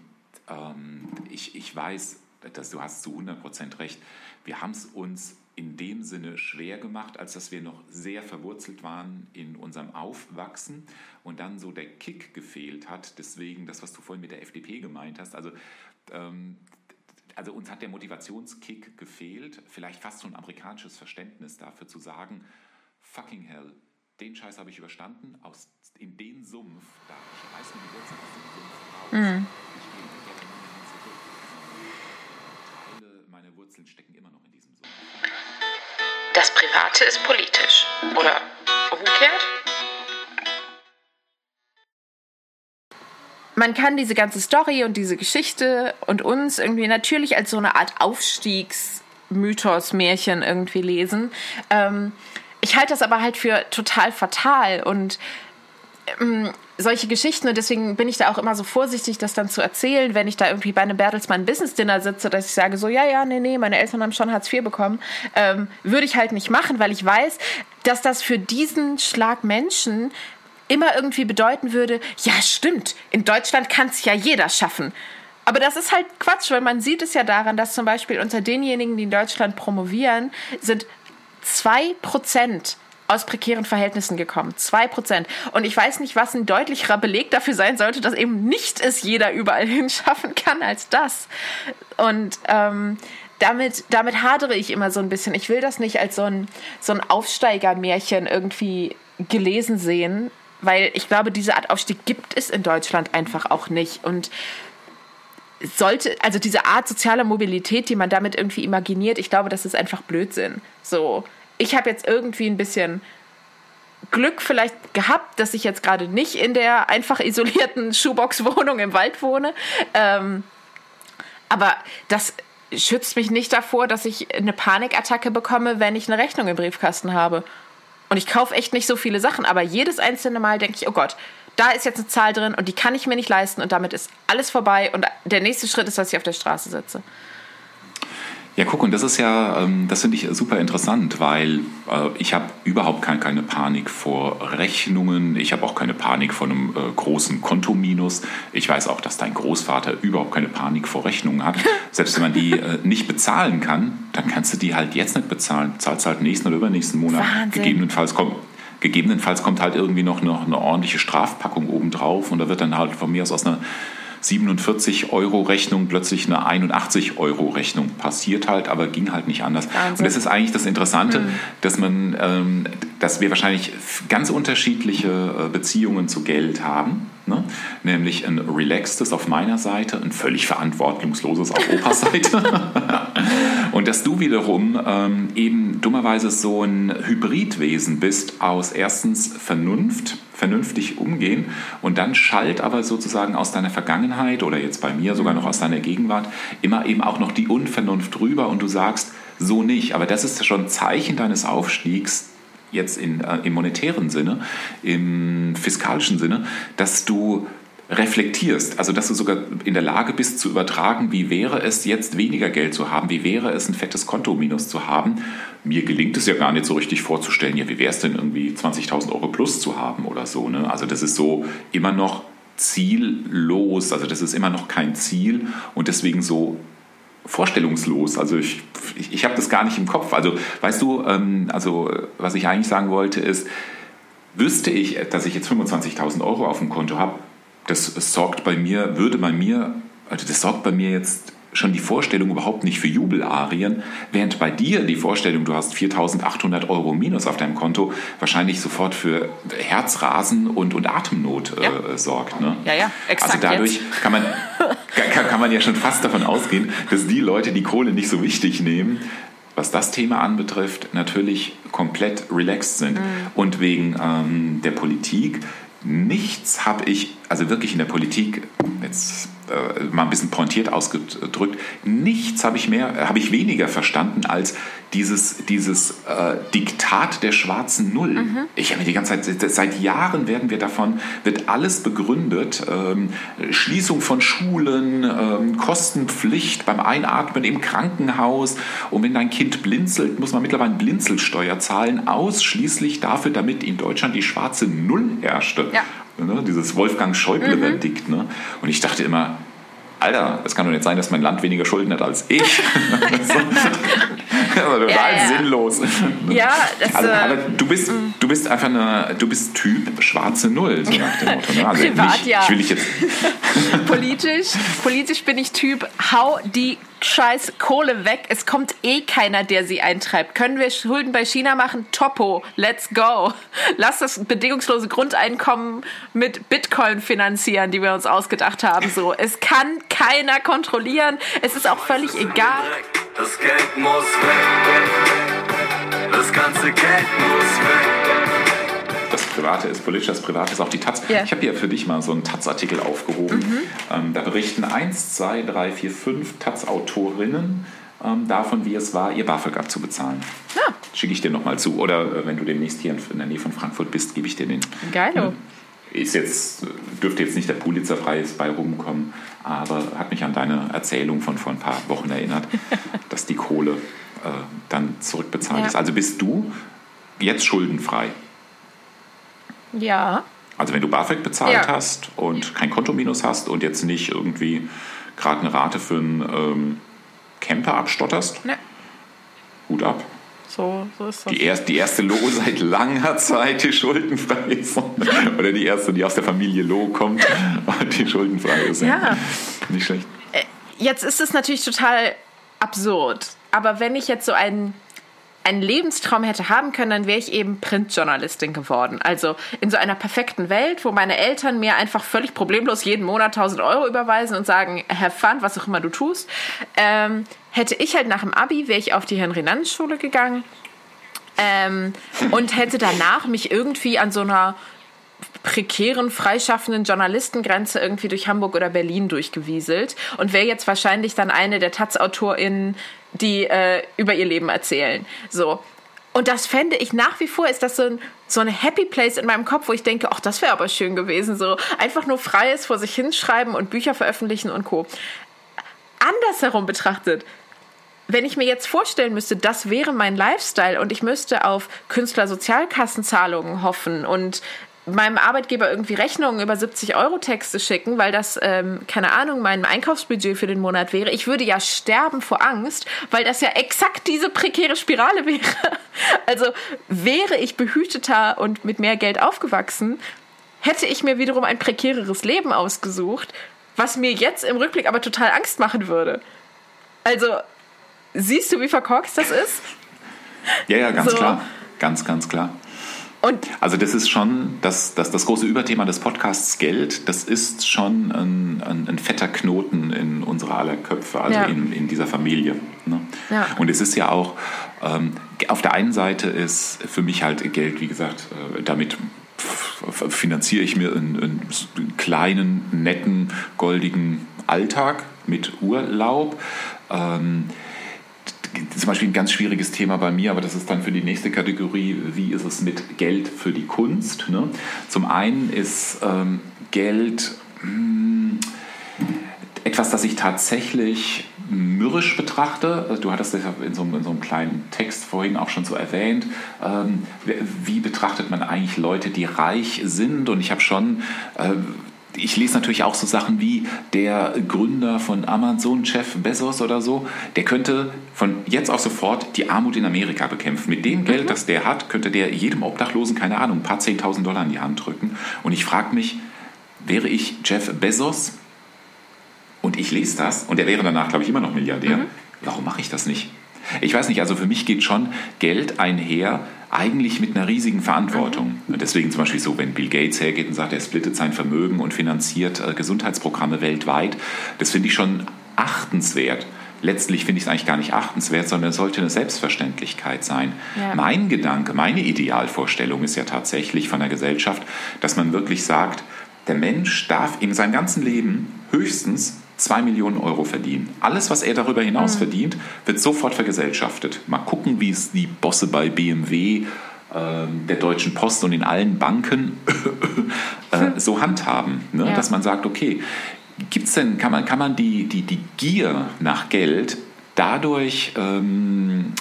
ähm, ich, ich weiß, dass du hast zu 100% recht. Wir haben es uns in dem Sinne schwer gemacht, als dass wir noch sehr verwurzelt waren in unserem Aufwachsen und dann so der Kick gefehlt hat. Deswegen das, was du vorhin mit der FDP gemeint hast, also ähm, also uns hat der Motivationskick gefehlt, vielleicht fast so ein amerikanisches Verständnis dafür zu sagen, fucking hell, den Scheiß habe ich überstanden, aus, in den Sumpf, da ich weiß nicht, wie Wurzeln aus dem Sumpf raus. Mhm. Private ist politisch. Oder umgekehrt? man kann diese ganze Story und diese Geschichte und uns irgendwie natürlich als so eine Art Aufstiegsmythos, Märchen irgendwie lesen. Ähm, ich halte das aber halt für total fatal und ähm, solche Geschichten und deswegen bin ich da auch immer so vorsichtig, das dann zu erzählen, wenn ich da irgendwie bei einem Bertelsmann Business Dinner sitze, dass ich sage so, ja, ja, nee, nee, meine Eltern haben schon Hartz IV bekommen, ähm, würde ich halt nicht machen, weil ich weiß, dass das für diesen Schlag Menschen immer irgendwie bedeuten würde, ja, stimmt, in Deutschland kann es ja jeder schaffen. Aber das ist halt Quatsch, weil man sieht es ja daran, dass zum Beispiel unter denjenigen, die in Deutschland promovieren, sind zwei Prozent aus prekären Verhältnissen gekommen. Zwei Prozent. Und ich weiß nicht, was ein deutlicherer Beleg dafür sein sollte, dass eben nicht es jeder überall hinschaffen kann als das. Und ähm, damit, damit hadere ich immer so ein bisschen. Ich will das nicht als so ein, so ein Aufsteigermärchen irgendwie gelesen sehen, weil ich glaube, diese Art Aufstieg gibt es in Deutschland einfach auch nicht. Und sollte, also diese Art sozialer Mobilität, die man damit irgendwie imaginiert, ich glaube, das ist einfach Blödsinn. So, ich habe jetzt irgendwie ein bisschen Glück vielleicht gehabt, dass ich jetzt gerade nicht in der einfach isolierten Schuhbox-Wohnung im Wald wohne. Ähm, aber das schützt mich nicht davor, dass ich eine Panikattacke bekomme, wenn ich eine Rechnung im Briefkasten habe. Und ich kaufe echt nicht so viele Sachen, aber jedes einzelne Mal denke ich, oh Gott, da ist jetzt eine Zahl drin und die kann ich mir nicht leisten und damit ist alles vorbei und der nächste Schritt ist, dass ich auf der Straße sitze. Ja, guck, und das ist ja, ähm, das finde ich super interessant, weil äh, ich habe überhaupt kein, keine Panik vor Rechnungen, ich habe auch keine Panik vor einem äh, großen Kontominus. Ich weiß auch, dass dein Großvater überhaupt keine Panik vor Rechnungen hat. Selbst wenn man die äh, nicht bezahlen kann, dann kannst du die halt jetzt nicht bezahlen. Zahlst halt nächsten oder übernächsten Monat. Wahnsinn. Gegebenenfalls kommt, gegebenenfalls kommt halt irgendwie noch eine, eine ordentliche Strafpackung obendrauf und da wird dann halt von mir aus aus einer 47 Euro Rechnung plötzlich eine 81 Euro Rechnung. Passiert halt, aber ging halt nicht anders. Wahnsinn. Und das ist eigentlich das Interessante, mhm. dass man, ähm, dass wir wahrscheinlich ganz unterschiedliche äh, Beziehungen zu Geld haben. Ne? Nämlich ein relaxedes auf meiner Seite, ein völlig verantwortungsloses auf Opas Seite. Und dass du wiederum ähm, eben dummerweise so ein Hybridwesen bist aus erstens Vernunft, vernünftig umgehen und dann schallt aber sozusagen aus deiner Vergangenheit oder jetzt bei mir sogar noch aus deiner Gegenwart immer eben auch noch die Unvernunft rüber und du sagst, so nicht. Aber das ist schon Zeichen deines Aufstiegs, jetzt in, äh, im monetären Sinne, im fiskalischen Sinne, dass du reflektierst, also dass du sogar in der Lage bist zu übertragen, wie wäre es jetzt weniger Geld zu haben, wie wäre es ein fettes Kontominus zu haben. Mir gelingt es ja gar nicht so richtig vorzustellen, ja, wie wäre es denn irgendwie 20.000 Euro plus zu haben oder so. Ne? Also das ist so immer noch ziellos, also das ist immer noch kein Ziel und deswegen so vorstellungslos. Also ich, ich, ich habe das gar nicht im Kopf. Also weißt du, ähm, also was ich eigentlich sagen wollte ist, wüsste ich, dass ich jetzt 25.000 Euro auf dem Konto habe, das sorgt bei mir, würde bei mir, also das sorgt bei mir jetzt schon die Vorstellung überhaupt nicht für Jubelarien, während bei dir die Vorstellung, du hast 4.800 Euro minus auf deinem Konto, wahrscheinlich sofort für Herzrasen und, und Atemnot äh, Ja. sorgt. Ne? Ja, ja, exakt Also dadurch jetzt. kann man, kann, kann man ja schon fast davon ausgehen, dass die Leute die Kohle nicht so wichtig nehmen, was das Thema anbetrifft, natürlich komplett relaxed sind. Mhm. Und wegen ähm, der Politik, nichts habe ich, also wirklich in der Politik, jetzt äh, mal ein bisschen pointiert ausgedrückt, nichts habe ich mehr, habe ich weniger verstanden als dieses, dieses äh, Diktat der schwarzen Null. Mhm. Ich habe mir die ganze Zeit, seit Jahren werden wir davon, wird alles begründet, ähm, Schließung von Schulen, ähm, Kostenpflicht beim Einatmen im Krankenhaus und wenn dein Kind blinzelt, muss man mittlerweile Blinzelsteuer zahlen, ausschließlich dafür, damit in Deutschland die schwarze Null herrschte. Ja. Ne, dieses Wolfgang Schäuble-Verdikt. Ne? Und ich dachte immer, Alter, es kann doch nicht sein, dass mein Land weniger Schulden hat als ich. so. Aber total Ja, ja. sinnlos. Ja, das, Also, äh, aber du bist, du bist einfach eine, du bist Typ schwarze Null, so nach dem Motto. Ne? Also Privat, nicht, ja. Ich will dich jetzt, politisch, politisch bin ich Typ, hau die scheiß Kohle weg. Es kommt eh keiner, der sie eintreibt. Können wir Schulden bei China machen? Topo, let's go. Lass das bedingungslose Grundeinkommen mit Bitcoin finanzieren, die wir uns ausgedacht haben. So, es kann keiner kontrollieren. Es ist auch völlig egal. Das Geld muss weg. Das ganze Geld muss weg. Private ist politisch, das Private ist auch die Taz. Ja. Ich habe hier für dich mal so einen Taz-Artikel aufgehoben. Mhm. Ähm, da berichten 1, 2, 3, 4, 5 Taz-Autorinnen ähm, davon, wie es war, ihr BAföG abzubezahlen. Ja. Schicke ich dir nochmal zu. Oder äh, wenn du demnächst hier in, in der Nähe von Frankfurt bist, gebe ich dir den. Geilo. Ist jetzt, dürfte jetzt nicht der Pulitzerpreis bei rumkommen, aber hat mich an deine Erzählung von vor ein paar Wochen erinnert, dass die Kohle äh, dann zurückbezahlt Ja. ist. Also bist du jetzt schuldenfrei. Ja. Also wenn du BAföG bezahlt Ja. hast und kein Kontominus hast und jetzt nicht irgendwie gerade eine Rate für einen ähm, Camper abstotterst, Ne, Hut ab. so, so ist das. Die, erst, die erste Loh seit langer Zeit, die schuldenfrei ist. Oder die erste, die aus der Familie Loh kommt und die schuldenfrei ist. Ja. Nicht schlecht. Jetzt ist es natürlich total absurd. Aber wenn ich jetzt so einen, einen Lebenstraum hätte haben können, dann wäre ich eben Printjournalistin geworden. Also in so einer perfekten Welt, wo meine Eltern mir einfach völlig problemlos jeden Monat 1000 Euro überweisen und sagen, have fun, was auch immer du tust, ähm, hätte ich halt nach dem Abi, wäre ich auf die Henry-Nann-Schule gegangen ähm, und hätte danach mich irgendwie an so einer prekären, freischaffenden Journalistengrenze irgendwie durch Hamburg oder Berlin durchgewieselt und wäre jetzt wahrscheinlich dann eine der Taz-AutorInnen, die äh, über ihr Leben erzählen. So. Und das fände ich nach wie vor, ist das so ein, so ein Happy Place in meinem Kopf, wo ich denke, ach, das wäre aber schön gewesen. So einfach nur freies vor sich hinschreiben und Bücher veröffentlichen und Co. Andersherum betrachtet, wenn ich mir jetzt vorstellen müsste, das wäre mein Lifestyle und ich müsste auf Künstlersozialkassenzahlungen hoffen und meinem Arbeitgeber irgendwie Rechnungen über 70 Euro Texte schicken, weil das, ähm, keine Ahnung, mein Einkaufsbudget für den Monat wäre. Ich würde ja sterben vor Angst, weil das ja exakt diese prekäre Spirale wäre. Also wäre ich behüteter und mit mehr Geld aufgewachsen, hätte ich mir wiederum ein prekäreres Leben ausgesucht, was mir jetzt im Rückblick aber total Angst machen würde. Also, siehst du, wie verkorkst das ist? Ja, ja, ganz So. klar. Ganz, ganz klar. Und Also das ist schon das, das, das große Überthema des Podcasts Geld. Das ist schon ein, ein, ein fetter Knoten in unserer aller Köpfe, also Ja. in, in dieser Familie. Ne? Ja. Und es ist ja auch, ähm, auf der einen Seite ist für mich halt Geld, wie gesagt, äh, damit finanziere ich mir einen, einen kleinen, netten, goldigen Alltag mit Urlaub. Ähm, zum Beispiel ein ganz schwieriges Thema bei mir, aber das ist dann für die nächste Kategorie, wie ist es mit Geld für die Kunst? Ne? Zum einen ist ähm, Geld mh, etwas, das ich tatsächlich mürrisch betrachte. Du hattest das in so, einem, in so einem kleinen Text vorhin auch schon so erwähnt. Ähm, wie betrachtet man eigentlich Leute, die reich sind? Und ich habe schon... Äh, ich lese natürlich auch so Sachen wie der Gründer von Amazon, Jeff Bezos oder so, der könnte von jetzt auf sofort die Armut in Amerika bekämpfen. Mit dem Geld, das der hat, könnte der jedem Obdachlosen, keine Ahnung, ein paar 10.000 Dollar in die Hand drücken. Und ich frage mich, wäre ich Jeff Bezos, und ich lese das und er wäre danach, glaube ich, immer noch Milliardär. Mhm. Warum mache ich das nicht? Ich weiß nicht, also für mich geht schon Geld einher eigentlich mit einer riesigen Verantwortung. Mhm. Und deswegen zum Beispiel so, wenn Bill Gates hergeht und sagt, er splittet sein Vermögen und finanziert äh, Gesundheitsprogramme weltweit, das finde ich schon achtenswert. Letztlich finde ich es eigentlich gar nicht achtenswert, sondern es sollte eine Selbstverständlichkeit sein. Ja. Mein Gedanke, meine Idealvorstellung ist ja tatsächlich von der Gesellschaft, dass man wirklich sagt, der Mensch darf in seinem ganzen Leben höchstens 2 Millionen Euro verdienen. Alles, was er darüber hinaus verdient, wird sofort vergesellschaftet. Mal gucken, wie es die Bosse bei BMW, ähm, der Deutschen Post und in allen Banken äh, so handhaben. Ne? Ja. Dass man sagt, okay, gibt's denn, kann man, kann man die, die, die Gier nach Geld dadurch ähm,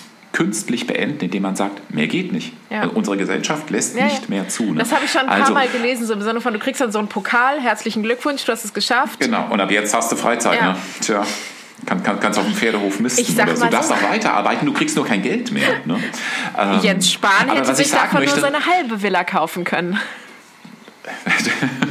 künstlich beenden, indem man sagt, mehr geht nicht. Ja. Also unsere Gesellschaft lässt Ja, nicht ja. mehr zu. Ne? Das habe ich schon ein paar Also- Mal gelesen, so im Sinne von, du kriegst dann so einen Pokal, herzlichen Glückwunsch, du hast es geschafft. Genau, und ab jetzt hast du Freizeit. Ne? Tja, kann, kann, kannst auf dem Pferdehof misten Ich sag oder so. Du darfst so. auch weiterarbeiten, du kriegst nur kein Geld mehr. Ne? Ähm, Jens Spahn hätte sich davon nur möchte- seine halbe Villa kaufen können.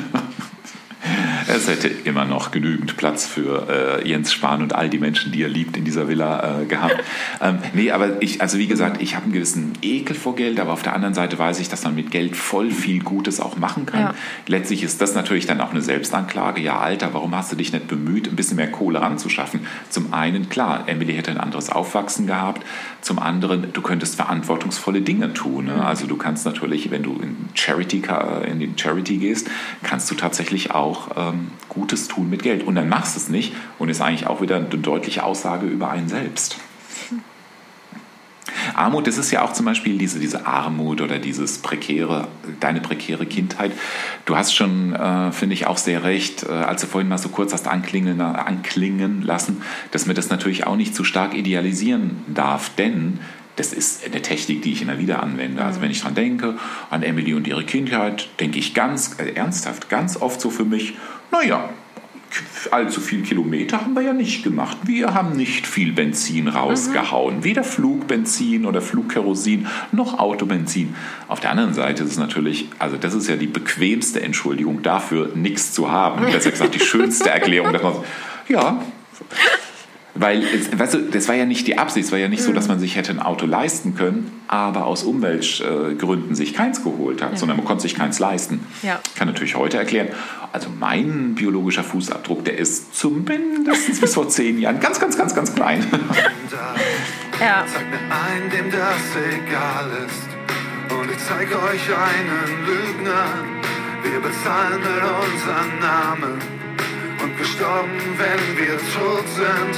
Es hätte immer noch genügend Platz für äh, Jens Spahn und all die Menschen, die er liebt, in dieser Villa äh, gehabt. ähm, nee, aber ich, also wie gesagt, ich habe einen gewissen Ekel vor Geld, aber auf der anderen Seite weiß ich, dass man mit Geld voll viel Gutes auch machen kann. Ja. Letztlich ist das natürlich dann auch eine Selbstanklage. Ja, Alter, warum hast du dich nicht bemüht, ein bisschen mehr Kohle ranzuschaffen? Zum einen, klar, Emily hätte ein anderes Aufwachsen gehabt. Zum anderen, du könntest verantwortungsvolle Dinge tun. Ne? Also du kannst natürlich, wenn du in Charity, in den Charity gehst, kannst du tatsächlich auch ähm, Gutes tun mit Geld. Und dann machst du es nicht und ist eigentlich auch wieder eine deutliche Aussage über einen selbst. Armut, das ist ja auch zum Beispiel diese, diese Armut oder dieses prekäre, deine prekäre Kindheit. Du hast schon, äh, finde ich, auch sehr recht, äh, als du vorhin mal so kurz hast anklingen, anklingen lassen, dass man das natürlich auch nicht zu stark idealisieren darf, denn das ist eine Technik, die ich immer wieder anwende. Also wenn ich dran denke, an Emily und ihre Kindheit, denke ich ganz äh, ernsthaft, ganz oft so für mich, naja, allzu viel Kilometer haben wir ja nicht gemacht. Wir haben nicht viel Benzin rausgehauen. Weder Flugbenzin oder Flugkerosin noch Autobenzin. Auf der anderen Seite ist es natürlich, also das ist ja die bequemste Entschuldigung dafür, nichts zu haben. Besser gesagt, die schönste Erklärung, dass man ja. Weil, es, weißt du, das war ja nicht die Absicht. Es war ja nicht so, dass man sich hätte ein Auto leisten können, aber aus Umweltgründen sich keins geholt hat, sondern man konnte sich keins leisten. Ja. Kann natürlich heute erklären. Also mein biologischer Fußabdruck, der ist zumindest bis vor zehn Jahren ganz, ganz, ganz, ganz klein. Ja. Zeig mir einen, dem das egal ist. Und ich zeig euch einen Lügner. Wir bezahlen mit unserem Namen. Und gestorben, wenn wir tot sind.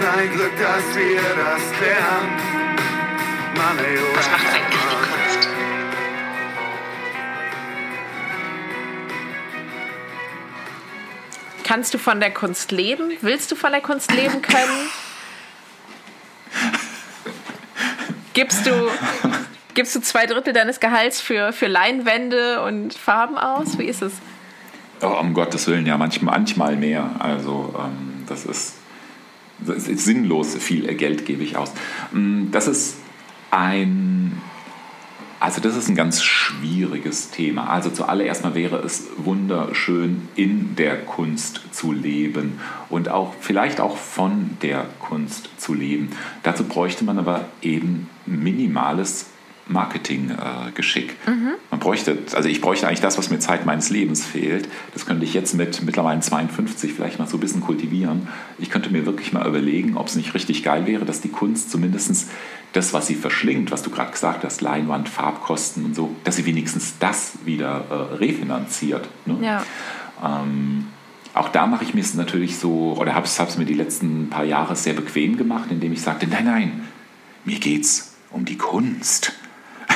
Nein, Glück, dass wir das lernen. Money Was macht eigentlich die Kunst? Kannst du von der Kunst leben? Willst du von der Kunst leben können? Gibst du, gibst du zwei Drittel deines Gehalts für, für Leinwände und Farben aus? Wie ist es? Oh, um Gottes Willen, ja, manchmal, manchmal mehr. Also ähm, das, ist, das ist sinnlos, viel Geld gebe ich aus. Mm, Das ist ein, also das ist ein ganz schwieriges Thema. Also zuallererst mal wäre es wunderschön, in der Kunst zu leben und auch vielleicht auch von der Kunst zu leben. Dazu bräuchte man aber eben minimales Marketinggeschick. Man bräuchte, also ich bräuchte eigentlich das, was mir Zeit meines Lebens fehlt. Das könnte ich jetzt mit mittlerweile 52 vielleicht noch so ein bisschen kultivieren. Ich könnte mir wirklich mal überlegen, ob es nicht richtig geil wäre, dass die Kunst zumindest das, was sie verschlingt, was du gerade gesagt hast, Leinwand, Farbkosten und so, dass sie wenigstens das wieder äh, refinanziert. Ne? Ja. Ähm, auch da mache ich mir es natürlich so, oder habe es mir die letzten paar Jahre sehr bequem gemacht, indem ich sagte, nein, nein, mir geht's um die Kunst.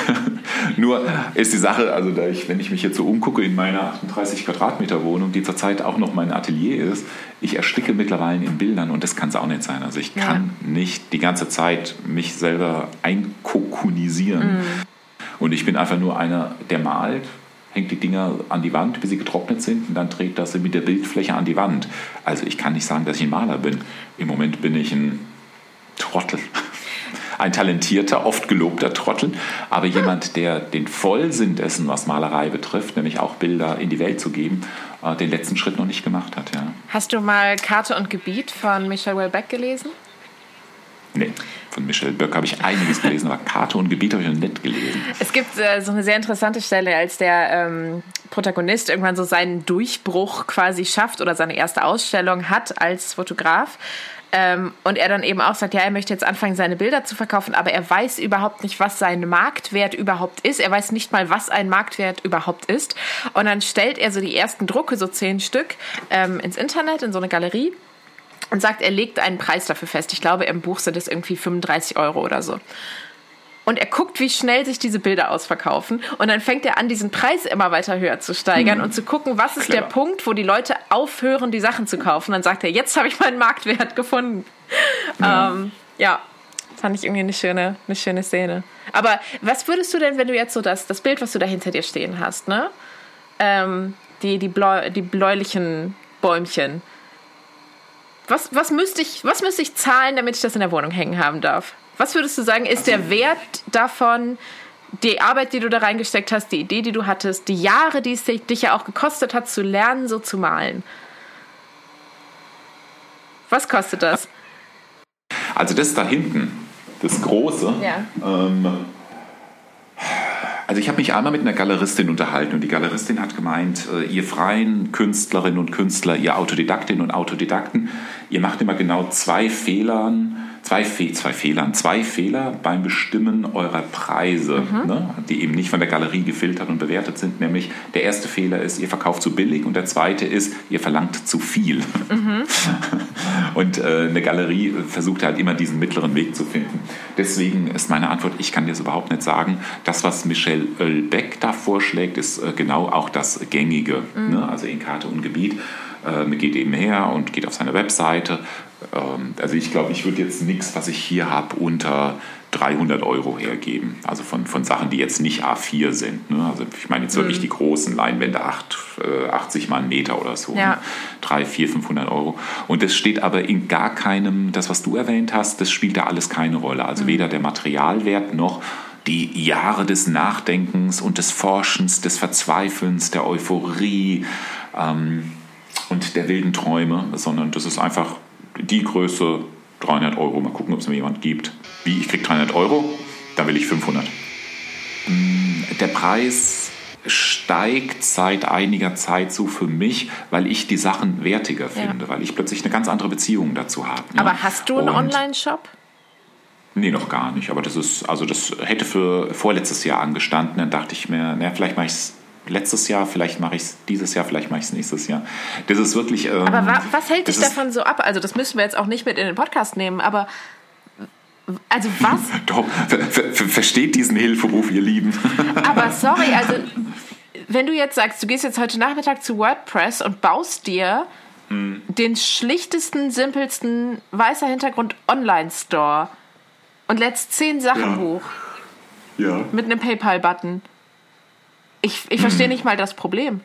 Nur ist die Sache, also ich, wenn ich mich jetzt so umgucke in meiner 38 Quadratmeter Wohnung, die zurzeit auch noch mein Atelier ist, ich ersticke mittlerweile in Bildern und das kann es auch nicht sein. Also ich Ja. kann nicht die ganze Zeit mich selber einkokunisieren. Und ich bin einfach nur einer, der malt, hängt die Dinger an die Wand, bis sie getrocknet sind und dann trägt das mit der Bildfläche an die Wand. Also ich kann nicht sagen, dass ich ein Maler bin. Im Moment bin ich ein Trottel. Ein talentierter, oft gelobter Trottel, aber jemand, der den Vollsinn dessen, was Malerei betrifft, nämlich auch Bilder in die Welt zu geben, äh, den letzten Schritt noch nicht gemacht hat. Ja. Hast du mal Karte und Gebiet von Michel Houellebecq gelesen? Nee, von Michel Böck habe ich einiges gelesen, aber Karte und Gebiet habe ich noch nicht gelesen. Es gibt äh, so eine sehr interessante Stelle, als der ähm, Protagonist irgendwann so seinen Durchbruch quasi schafft oder seine erste Ausstellung hat als Fotograf. Ähm, und er dann eben auch sagt, ja, er möchte jetzt anfangen, seine Bilder zu verkaufen, aber er weiß überhaupt nicht, was sein Marktwert überhaupt ist. Er weiß nicht mal, was ein Marktwert überhaupt ist. Und dann stellt er so die ersten Drucke, so zehn Stück, ähm, ins Internet, in so eine Galerie und sagt, er legt einen Preis dafür fest. Ich glaube, im Buch sind es irgendwie 35 Euro oder so. Und er guckt, wie schnell sich diese Bilder ausverkaufen. Und dann fängt er an, diesen Preis immer weiter höher zu steigern mhm. und zu gucken, was ist Clever. der Punkt, wo die Leute aufhören, die Sachen zu kaufen. Dann sagt er, jetzt habe ich meinen Marktwert gefunden. Ja. Ähm, ja, fand ich irgendwie eine schöne, eine schöne Szene. Aber was würdest du denn, wenn du jetzt so das, das Bild, was du da hinter dir stehen hast, ne? Ähm, die, die, bläu, die bläulichen Bäumchen. Was, was, müsste ich, was müsste ich zahlen, damit ich das in der Wohnung hängen haben darf? Was würdest du sagen, ist der Wert davon, die Arbeit, die du da reingesteckt hast, die Idee, die du hattest, die Jahre, die es dich ja auch gekostet hat, zu lernen, so zu malen? Was kostet das? Also das da hinten, das große, ja. ähm, also ich habe mich einmal mit einer Galeristin unterhalten und die Galeristin hat gemeint, äh, ihr freien Künstlerinnen und Künstler, ihr Autodidaktinnen und Autodidakten, ihr macht immer genau zwei Fehlern, zwei, Fe zwei Fehlern, zwei Fehler beim Bestimmen eurer Preise, mhm. ne, die eben nicht von der Galerie gefiltert und bewertet sind. Nämlich der erste Fehler ist, ihr verkauft zu billig und der zweite ist, ihr verlangt zu viel. Mhm. und äh, eine Galerie versucht halt immer diesen mittleren Weg zu finden. Deswegen ist meine Antwort, ich kann dir das überhaupt nicht sagen. Das, was Michel Oelbeck da vorschlägt, ist äh, genau auch das Gängige, mhm. ne, also in Karte und Gebiet. Äh, geht eben her und geht auf seine Webseite. Ähm, also ich glaube, ich würde jetzt nichts, was ich hier habe, unter 300 Euro hergeben. Also von, von Sachen, die jetzt nicht A4 sind. Ne? Also ich meine jetzt wirklich mhm. die großen Leinwände, 8, äh, 80 mal einen Meter oder so. Ja. Ne? 3, 4, 500 Euro. Und das steht aber in gar keinem, das was du erwähnt hast, das spielt da alles keine Rolle. Also mhm. weder der Materialwert noch die Jahre des Nachdenkens und des Forschens, des Verzweifelns, der Euphorie. Ähm, und der wilden Träume, sondern das ist einfach die Größe 300 Euro. Mal gucken, ob es mir jemand gibt. Wie, ich kriege 300 Euro, dann will ich 500. Mm, der Preis steigt seit einiger Zeit so für mich, weil ich die Sachen wertiger finde, ja. weil ich plötzlich eine ganz andere Beziehung dazu habe. Ne? Aber hast du einen Online-Shop? Nee, noch gar nicht. Aber das ist, also das hätte für vorletztes Jahr angestanden. Dann dachte ich mir, naja, vielleicht mache ich es letztes Jahr, vielleicht mache ich es dieses Jahr, vielleicht mache ich es nächstes Jahr. Das ist wirklich. Ähm, aber wa was hält dich davon so ab? Also, das müssen wir jetzt auch nicht mit in den Podcast nehmen, aber. Also was? Doch, ver ver versteht diesen Hilferuf, ihr Lieben. Aber sorry, also wenn du jetzt sagst, du gehst jetzt heute Nachmittag zu WordPress und baust dir hm. den schlichtesten, simpelsten, weißer Hintergrund Online-Store und lädst zehn Sachen ja. hoch. Ja. Mit einem PayPal-Button. Ich, ich verstehe nicht mal das Problem.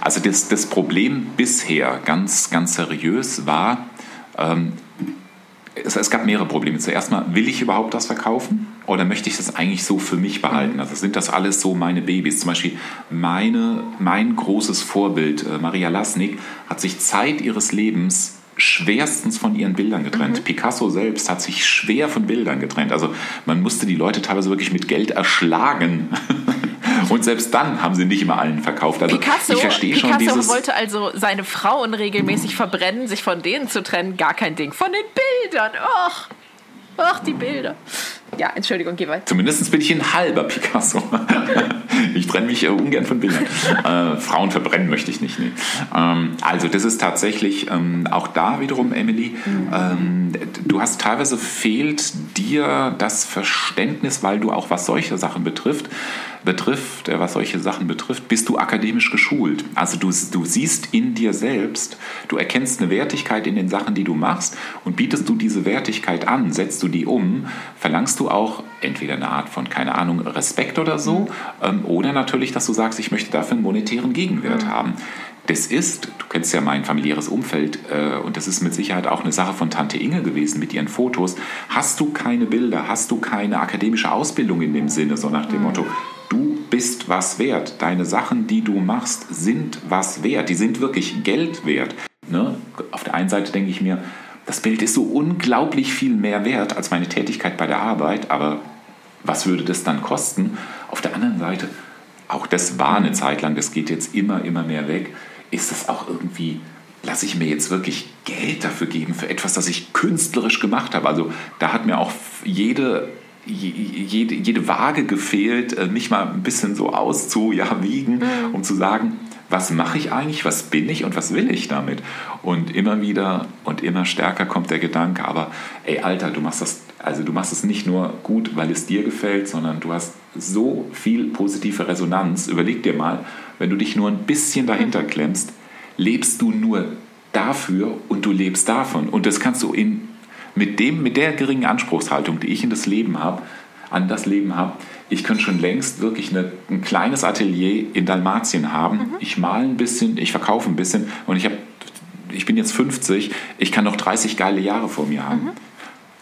Also das, das Problem bisher, ganz, ganz seriös, war, ähm, es, es, gab mehrere Probleme. Zuerst mal, will ich überhaupt das verkaufen oder möchte ich das eigentlich so für mich behalten? Also sind das alles so meine Babys? Zum Beispiel meine, mein großes Vorbild, äh, Maria Lasnik, hat sich Zeit ihres Lebens schwerstens von ihren Bildern getrennt. Mhm. Picasso selbst hat sich schwer von Bildern getrennt. Also man musste die Leute teilweise wirklich mit Geld erschlagen. Und selbst dann haben sie nicht immer allen verkauft. Also Picasso, ich verstehe schon Picasso dieses wollte also seine Frauen regelmäßig verbrennen, sich von denen zu trennen, gar kein Ding. Von den Bildern, ach, ach die Bilder. Ja, Entschuldigung, geh weiter. Zumindest bin ich ein halber Picasso. ich trenne mich ungern von Bildern. Äh, Frauen verbrennen möchte ich nicht. Nee. Ähm, also das ist tatsächlich ähm, auch da wiederum, Emily, mhm. ähm, du hast teilweise fehlt dir das Verständnis, weil du auch was solche Sachen betrifft, betrifft, äh, was solche Sachen betrifft, bist du akademisch geschult. Also du, du siehst in dir selbst, du erkennst eine Wertigkeit in den Sachen, die du machst und bietest du diese Wertigkeit an, setzt du die um, verlangst du auch entweder eine Art von, keine Ahnung, Respekt oder so, mhm. ähm, oder natürlich, dass du sagst, ich möchte dafür einen monetären Gegenwert mhm. haben. das ist, du kennst ja mein familiäres Umfeld, äh, und das ist mit Sicherheit auch eine Sache von Tante Inge gewesen mit ihren Fotos. Hast du keine Bilder, hast du keine akademische Ausbildung in dem Sinne, so nach dem mhm. Motto, du bist was wert. Deine Sachen, die du machst, sind was wert. Die sind wirklich Geld wert. Ne? Auf der einen Seite denke ich mir, das Bild ist so unglaublich viel mehr wert als meine Tätigkeit bei der Arbeit, aber was würde das dann kosten? Auf der anderen Seite, auch das war eine Zeit lang, das geht jetzt immer, immer mehr weg ist das auch irgendwie, lasse ich mir jetzt wirklich Geld dafür geben, für etwas, das ich künstlerisch gemacht habe. Also da hat mir auch jede jede, jede Waage gefehlt, äh, mich mal ein bisschen so auszuwiegen, mhm. um zu sagen, was mache ich eigentlich, was bin ich und was will ich damit? Und immer wieder und immer stärker kommt der Gedanke, aber ey Alter, du machst das, also du machst es nicht nur gut, weil es dir gefällt, sondern du hast so viel positive Resonanz. Überleg dir mal, wenn du dich nur ein bisschen dahinter klemmst, lebst du nur dafür und du lebst davon. Und das kannst du in, mit, dem, mit der geringen Anspruchshaltung, die ich in das Leben habe, an das Leben habe, ich könnte schon längst wirklich eine, ein kleines Atelier in Dalmatien haben. Mhm. Ich male ein bisschen, ich verkaufe ein bisschen und ich, hab, ich bin jetzt 50, ich kann noch 30 geile Jahre vor mir haben. Mhm.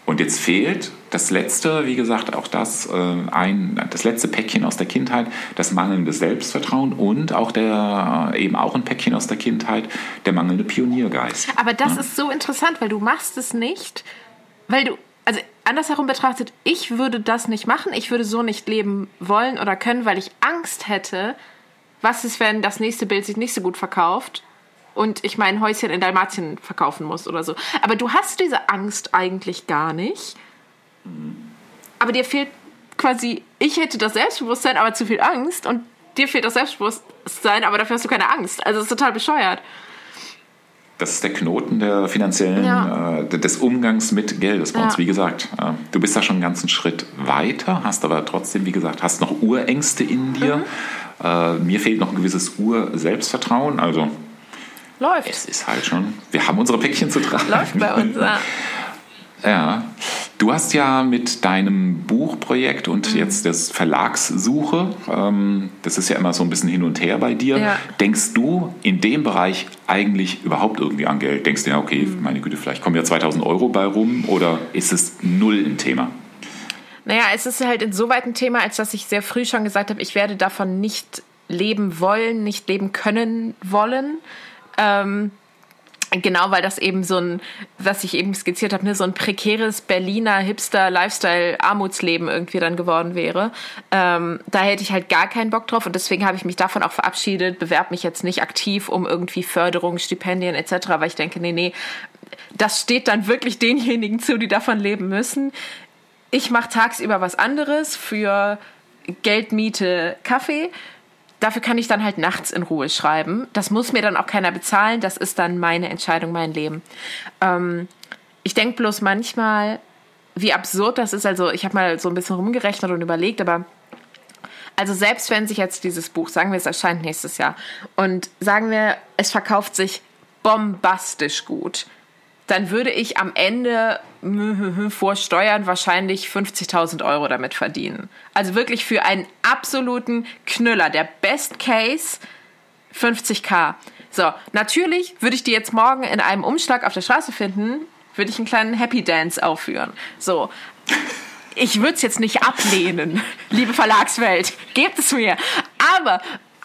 Und jetzt fehlt das letzte, wie gesagt, auch das, äh, ein, das letzte Päckchen aus der Kindheit, das mangelnde Selbstvertrauen und auch der, äh, eben auch ein Päckchen aus der Kindheit, der mangelnde Pioniergeist. Aber das ja? ist so interessant, weil du machst es nicht, weil du, also andersherum betrachtet, ich würde das nicht machen, ich würde so nicht leben wollen oder können, weil ich Angst hätte, was ist, wenn das nächste Bild sich nicht so gut verkauft und ich mein Häuschen in Dalmatien verkaufen muss oder so. Aber du hast diese Angst eigentlich gar nicht. Aber dir fehlt quasi, ich hätte das Selbstbewusstsein, aber zu viel Angst und dir fehlt das Selbstbewusstsein, aber dafür hast du keine Angst. Also es ist total bescheuert. Das ist der Knoten der finanziellen, ja. äh, des Umgangs mit Geld bei uns. Ja. Wie gesagt, äh, du bist da schon einen ganzen Schritt weiter, hast aber trotzdem, wie gesagt, hast noch Urängste in dir. Mhm. Äh, mir fehlt noch ein gewisses Ur-Selbstvertrauen. Also Läuft. Es ist halt schon. Wir haben unsere Päckchen zu tragen. Läuft bei uns, ja. ja. Du hast ja mit deinem Buchprojekt und mhm. jetzt das Verlagssuche, ähm, das ist ja immer so ein bisschen hin und her bei dir. Ja. Denkst du in dem Bereich eigentlich überhaupt irgendwie an Geld? Denkst du ja, okay, mhm. meine Güte, vielleicht kommen ja 2000 Euro bei rum oder ist es null ein Thema? Naja, es ist halt insoweit ein Thema, als dass ich sehr früh schon gesagt habe, ich werde davon nicht leben wollen, nicht leben können wollen. Ähm, Genau, weil das eben so ein, was ich eben skizziert habe, ne, so ein prekäres Berliner Hipster-Lifestyle-Armutsleben irgendwie dann geworden wäre. Ähm, da hätte ich halt gar keinen Bock drauf und deswegen habe ich mich davon auch verabschiedet, bewerbe mich jetzt nicht aktiv um irgendwie Förderung, Stipendien etc., weil ich denke, nee, nee, das steht dann wirklich denjenigen zu, die davon leben müssen. Ich mache tagsüber was anderes für Geld, Miete, Kaffee dafür kann ich dann halt nachts in Ruhe schreiben. Das muss mir dann auch keiner bezahlen. Das ist dann meine Entscheidung, mein Leben. Ähm, ich denke bloß manchmal, wie absurd das ist. Also ich habe mal so ein bisschen rumgerechnet und überlegt, aber also selbst wenn sich jetzt dieses Buch, sagen wir, es erscheint nächstes Jahr und sagen wir, es verkauft sich bombastisch gut, dann würde ich am Ende vor Steuern wahrscheinlich 50.000 Euro damit verdienen. Also wirklich für einen absoluten Knüller. Der Best Case 50k. So, natürlich würde ich die jetzt morgen in einem Umschlag auf der Straße finden, würde ich einen kleinen Happy Dance aufführen. So. Ich würde es jetzt nicht ablehnen, liebe Verlagswelt. Gebt es mir. Aber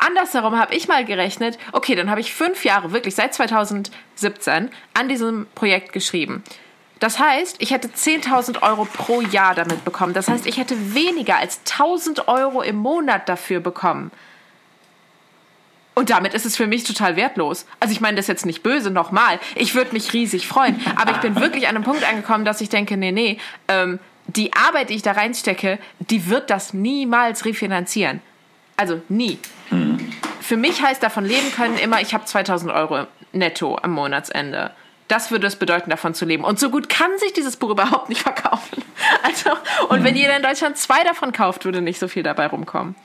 andersherum habe ich mal gerechnet, okay, dann habe ich fünf Jahre, wirklich seit 2017, an diesem Projekt geschrieben. Das heißt, ich hätte 10.000 Euro pro Jahr damit bekommen. Das heißt, ich hätte weniger als 1.000 Euro im Monat dafür bekommen. Und damit ist es für mich total wertlos. Also ich meine das jetzt nicht böse, nochmal. Ich würde mich riesig freuen. Aber ich bin wirklich an einem Punkt angekommen, dass ich denke, nee, nee, ähm, die Arbeit, die ich da reinstecke, die wird das niemals refinanzieren. Also nie. Mhm. Für mich heißt davon leben können immer, ich habe 2000 Euro netto am Monatsende. Das würde es bedeuten, davon zu leben. Und so gut kann sich dieses Buch überhaupt nicht verkaufen. Also, und mhm. wenn jeder in Deutschland zwei davon kauft, würde nicht so viel dabei rumkommen.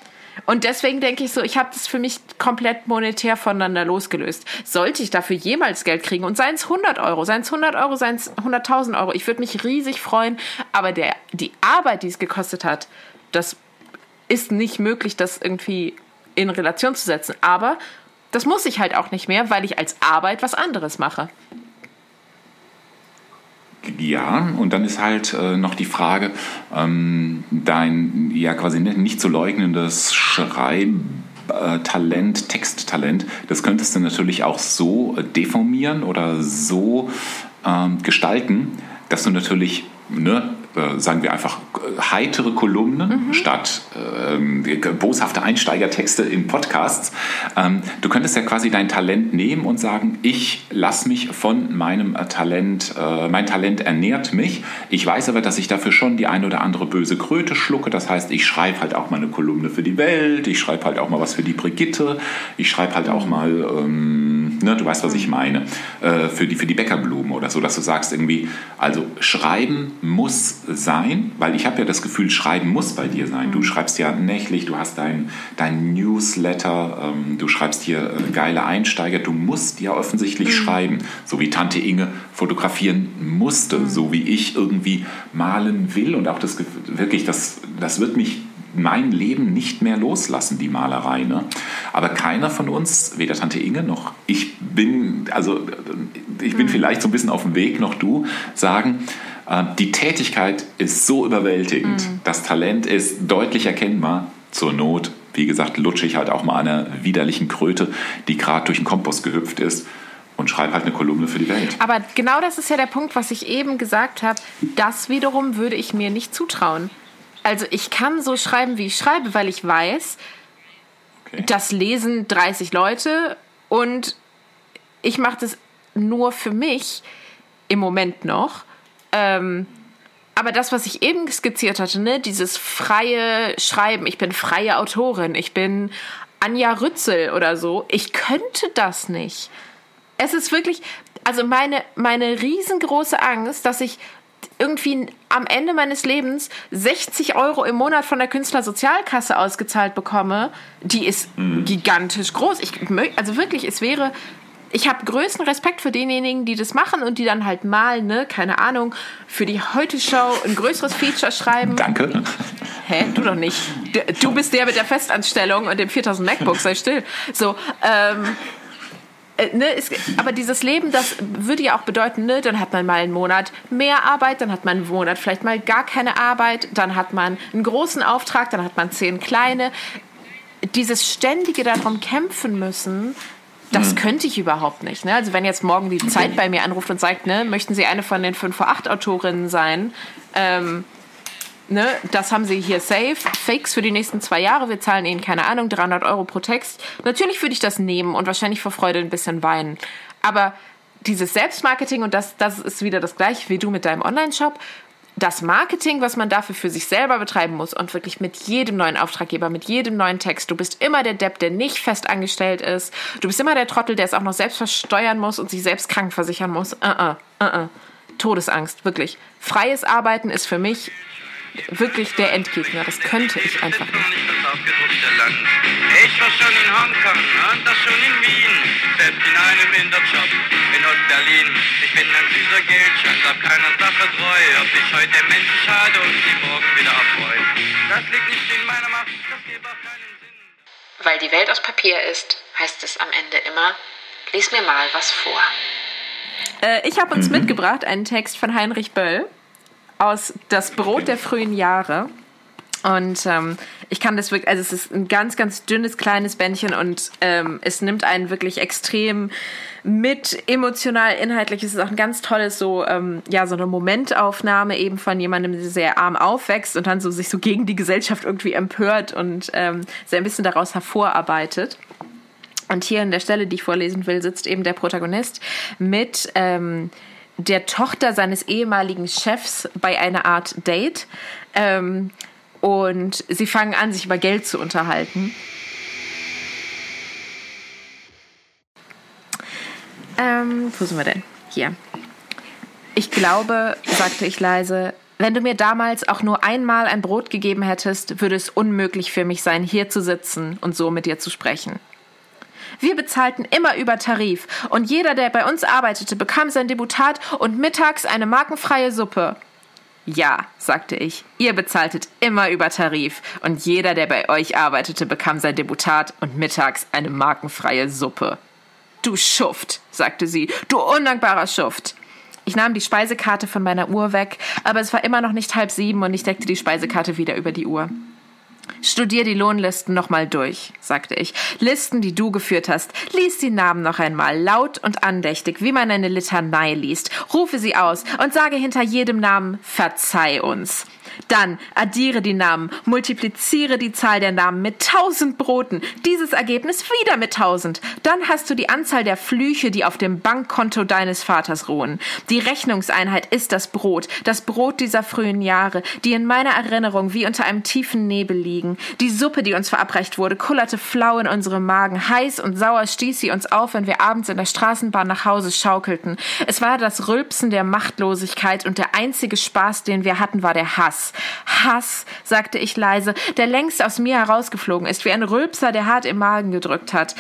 Und deswegen denke ich so, ich habe das für mich komplett monetär voneinander losgelöst. Sollte ich dafür jemals Geld kriegen und seien es 100 Euro, seien es 100 Euro, seien es 100.000 Euro, ich würde mich riesig freuen. Aber der, die Arbeit, die es gekostet hat, das ist nicht möglich, das irgendwie in Relation zu setzen. Aber Das muss ich halt auch nicht mehr, weil ich als Arbeit was anderes mache. Ja, und dann ist halt äh, noch die Frage, ähm, dein ja quasi nicht zu leugnendes Schreibtalent, Texttalent, das könntest du natürlich auch so deformieren oder so ähm, gestalten, dass du natürlich ne, äh, sagen wir einfach, heitere Kolumnen mhm. statt ähm, boshafte Einsteigertexte in Podcasts. Ähm, du könntest ja quasi dein Talent nehmen und sagen, ich lasse mich von meinem Talent, äh, mein Talent ernährt mich. Ich weiß aber, dass ich dafür schon die eine oder andere böse Kröte schlucke. Das heißt, ich schreibe halt auch mal eine Kolumne für die Welt, ich schreibe halt auch mal was für die Brigitte, ich schreibe halt auch mal, ähm, ne, du weißt, was ich meine, äh, für, die, für die Bäckerblumen oder so, dass du sagst irgendwie, also schreiben muss sein, weil ich habe ja das Gefühl, Schreiben muss bei dir sein. Du mhm. schreibst ja nächtlich, du hast dein, dein Newsletter, ähm, du schreibst hier äh, geile Einsteiger, du musst ja offensichtlich mhm. schreiben, so wie Tante Inge fotografieren musste, mhm. so wie ich irgendwie malen will und auch das wirklich, das, das wird mich mein Leben nicht mehr loslassen, die Malerei. Ne? Aber keiner von uns, weder Tante Inge noch ich bin, also ich bin mhm. vielleicht so ein bisschen auf dem Weg, noch du, sagen, äh, die Tätigkeit ist so überwältigend, mhm. das Talent ist deutlich erkennbar. Zur Not, wie gesagt, lutsche ich halt auch mal einer widerlichen Kröte, die gerade durch den Kompost gehüpft ist und schreibe halt eine Kolumne für die Welt. Aber genau das ist ja der Punkt, was ich eben gesagt habe. Das wiederum würde ich mir nicht zutrauen. Also ich kann so schreiben, wie ich schreibe, weil ich weiß, okay. das lesen 30 Leute und ich mache das nur für mich im Moment noch. Ähm, aber das, was ich eben skizziert hatte, ne, dieses freie Schreiben, ich bin freie Autorin, ich bin Anja Rützel oder so, ich könnte das nicht. Es ist wirklich, also meine, meine riesengroße Angst, dass ich irgendwie am Ende meines Lebens 60 Euro im Monat von der Künstlersozialkasse ausgezahlt bekomme, die ist mhm. gigantisch groß. Ich, also wirklich, es wäre ich habe größten Respekt für denjenigen, die das machen und die dann halt mal, ne, keine Ahnung, für die Heute-Show ein größeres Feature schreiben. Danke. Hä? Du doch nicht. Du bist der mit der Festanstellung und dem 4000 MacBook, sei still. So, ähm, äh, Ne, ist, aber dieses Leben, das würde ja auch bedeuten, ne, dann hat man mal einen Monat mehr Arbeit, dann hat man einen Monat vielleicht mal gar keine Arbeit, dann hat man einen großen Auftrag, dann hat man zehn kleine. Dieses ständige darum kämpfen müssen, das mhm. könnte ich überhaupt nicht. Ne? Also wenn jetzt morgen die Zeit bei mir anruft und sagt, ne, möchten Sie eine von den 5 vor 8 Autorinnen sein? Ähm, ne, das haben Sie hier safe, Fakes für die nächsten zwei Jahre. Wir zahlen Ihnen, keine Ahnung, 300 Euro pro Text. Natürlich würde ich das nehmen und wahrscheinlich vor Freude ein bisschen weinen. Aber dieses Selbstmarketing, und das, das ist wieder das gleiche wie du mit deinem Online-Shop, das Marketing, was man dafür für sich selber betreiben muss und wirklich mit jedem neuen Auftraggeber, mit jedem neuen Text. Du bist immer der Depp, der nicht fest angestellt ist. Du bist immer der Trottel, der es auch noch selbst versteuern muss und sich selbst krankenversichern muss. Uh -uh, uh -uh. Todesangst, wirklich. Freies Arbeiten ist für mich wirklich der Endgegner. Das könnte ich einfach nicht. Ich war schon in Hongkong und das schon in Wien, selbst in einem Interjob in Ost-Berlin. Ich bin ein süßer Geldschatz, hab keiner Sache treu, ob ich heute Menschen schade und sie morgen wieder erfreue. Das liegt nicht in meiner Macht, das gibt auch keinen Sinn. Weil die Welt aus Papier ist, heißt es am Ende immer, lies mir mal was vor. Äh, ich habe uns mhm. mitgebracht einen Text von Heinrich Böll aus Das Brot der frühen Jahre. Und ähm, ich kann das wirklich, also es ist ein ganz, ganz dünnes, kleines Bändchen und ähm, es nimmt einen wirklich extrem mit, emotional, inhaltlich. Es ist auch ein ganz tolles, so, ähm, ja, so eine Momentaufnahme eben von jemandem, der sehr arm aufwächst und dann so sich so gegen die Gesellschaft irgendwie empört und ähm, sehr ein bisschen daraus hervorarbeitet. Und hier an der Stelle, die ich vorlesen will, sitzt eben der Protagonist mit ähm, der Tochter seines ehemaligen Chefs bei einer Art Date. Ähm, und sie fangen an, sich über Geld zu unterhalten. Ähm, wo sind wir denn? Hier. Ich glaube, sagte ich leise, wenn du mir damals auch nur einmal ein Brot gegeben hättest, würde es unmöglich für mich sein, hier zu sitzen und so mit dir zu sprechen. Wir bezahlten immer über Tarif und jeder, der bei uns arbeitete, bekam sein Deputat und mittags eine markenfreie Suppe. Ja, sagte ich, ihr bezahltet immer über Tarif und jeder, der bei euch arbeitete, bekam sein Deputat und mittags eine markenfreie Suppe. Du Schuft, sagte sie, du undankbarer Schuft. Ich nahm die Speisekarte von meiner Uhr weg, aber es war immer noch nicht halb sieben und ich deckte die Speisekarte wieder über die Uhr. Studier die Lohnlisten nochmal durch, sagte ich. Listen, die du geführt hast. Lies die Namen noch einmal, laut und andächtig, wie man eine Litanei liest. Rufe sie aus und sage hinter jedem Namen Verzeih uns. Dann addiere die Namen, multipliziere die Zahl der Namen mit tausend Broten, dieses Ergebnis wieder mit tausend. Dann hast du die Anzahl der Flüche, die auf dem Bankkonto deines Vaters ruhen. Die Rechnungseinheit ist das Brot, das Brot dieser frühen Jahre, die in meiner Erinnerung wie unter einem tiefen Nebel liegen. Die Suppe, die uns verabreicht wurde, kullerte flau in unsere Magen. Heiß und sauer stieß sie uns auf, wenn wir abends in der Straßenbahn nach Hause schaukelten. Es war das Rülpsen der Machtlosigkeit und der einzige Spaß, den wir hatten, war der Hass. Hass, sagte ich leise, der längst aus mir herausgeflogen ist, wie ein Rülpser, der hart im Magen gedrückt hat.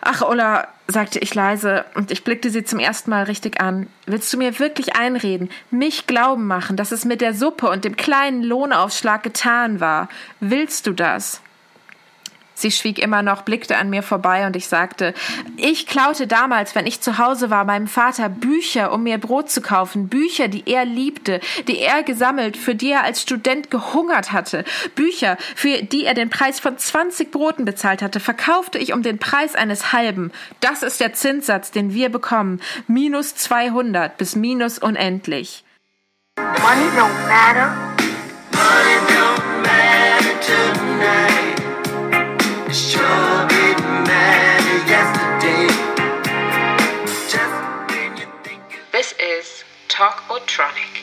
Ach, Ulla, sagte ich leise, und ich blickte sie zum ersten Mal richtig an. Willst du mir wirklich einreden, mich glauben machen, dass es mit der Suppe und dem kleinen Lohnaufschlag getan war? Willst du das? Sie schwieg immer noch, blickte an mir vorbei und ich sagte, ich klaute damals, wenn ich zu Hause war, meinem Vater Bücher, um mir Brot zu kaufen, Bücher, die er liebte, die er gesammelt, für die er als Student gehungert hatte, Bücher, für die er den Preis von 20 Broten bezahlt hatte, verkaufte ich um den Preis eines halben. Das ist der Zinssatz, den wir bekommen. Minus 200 bis minus unendlich. Money don't matter. Money don't matter This is Talk Otronic.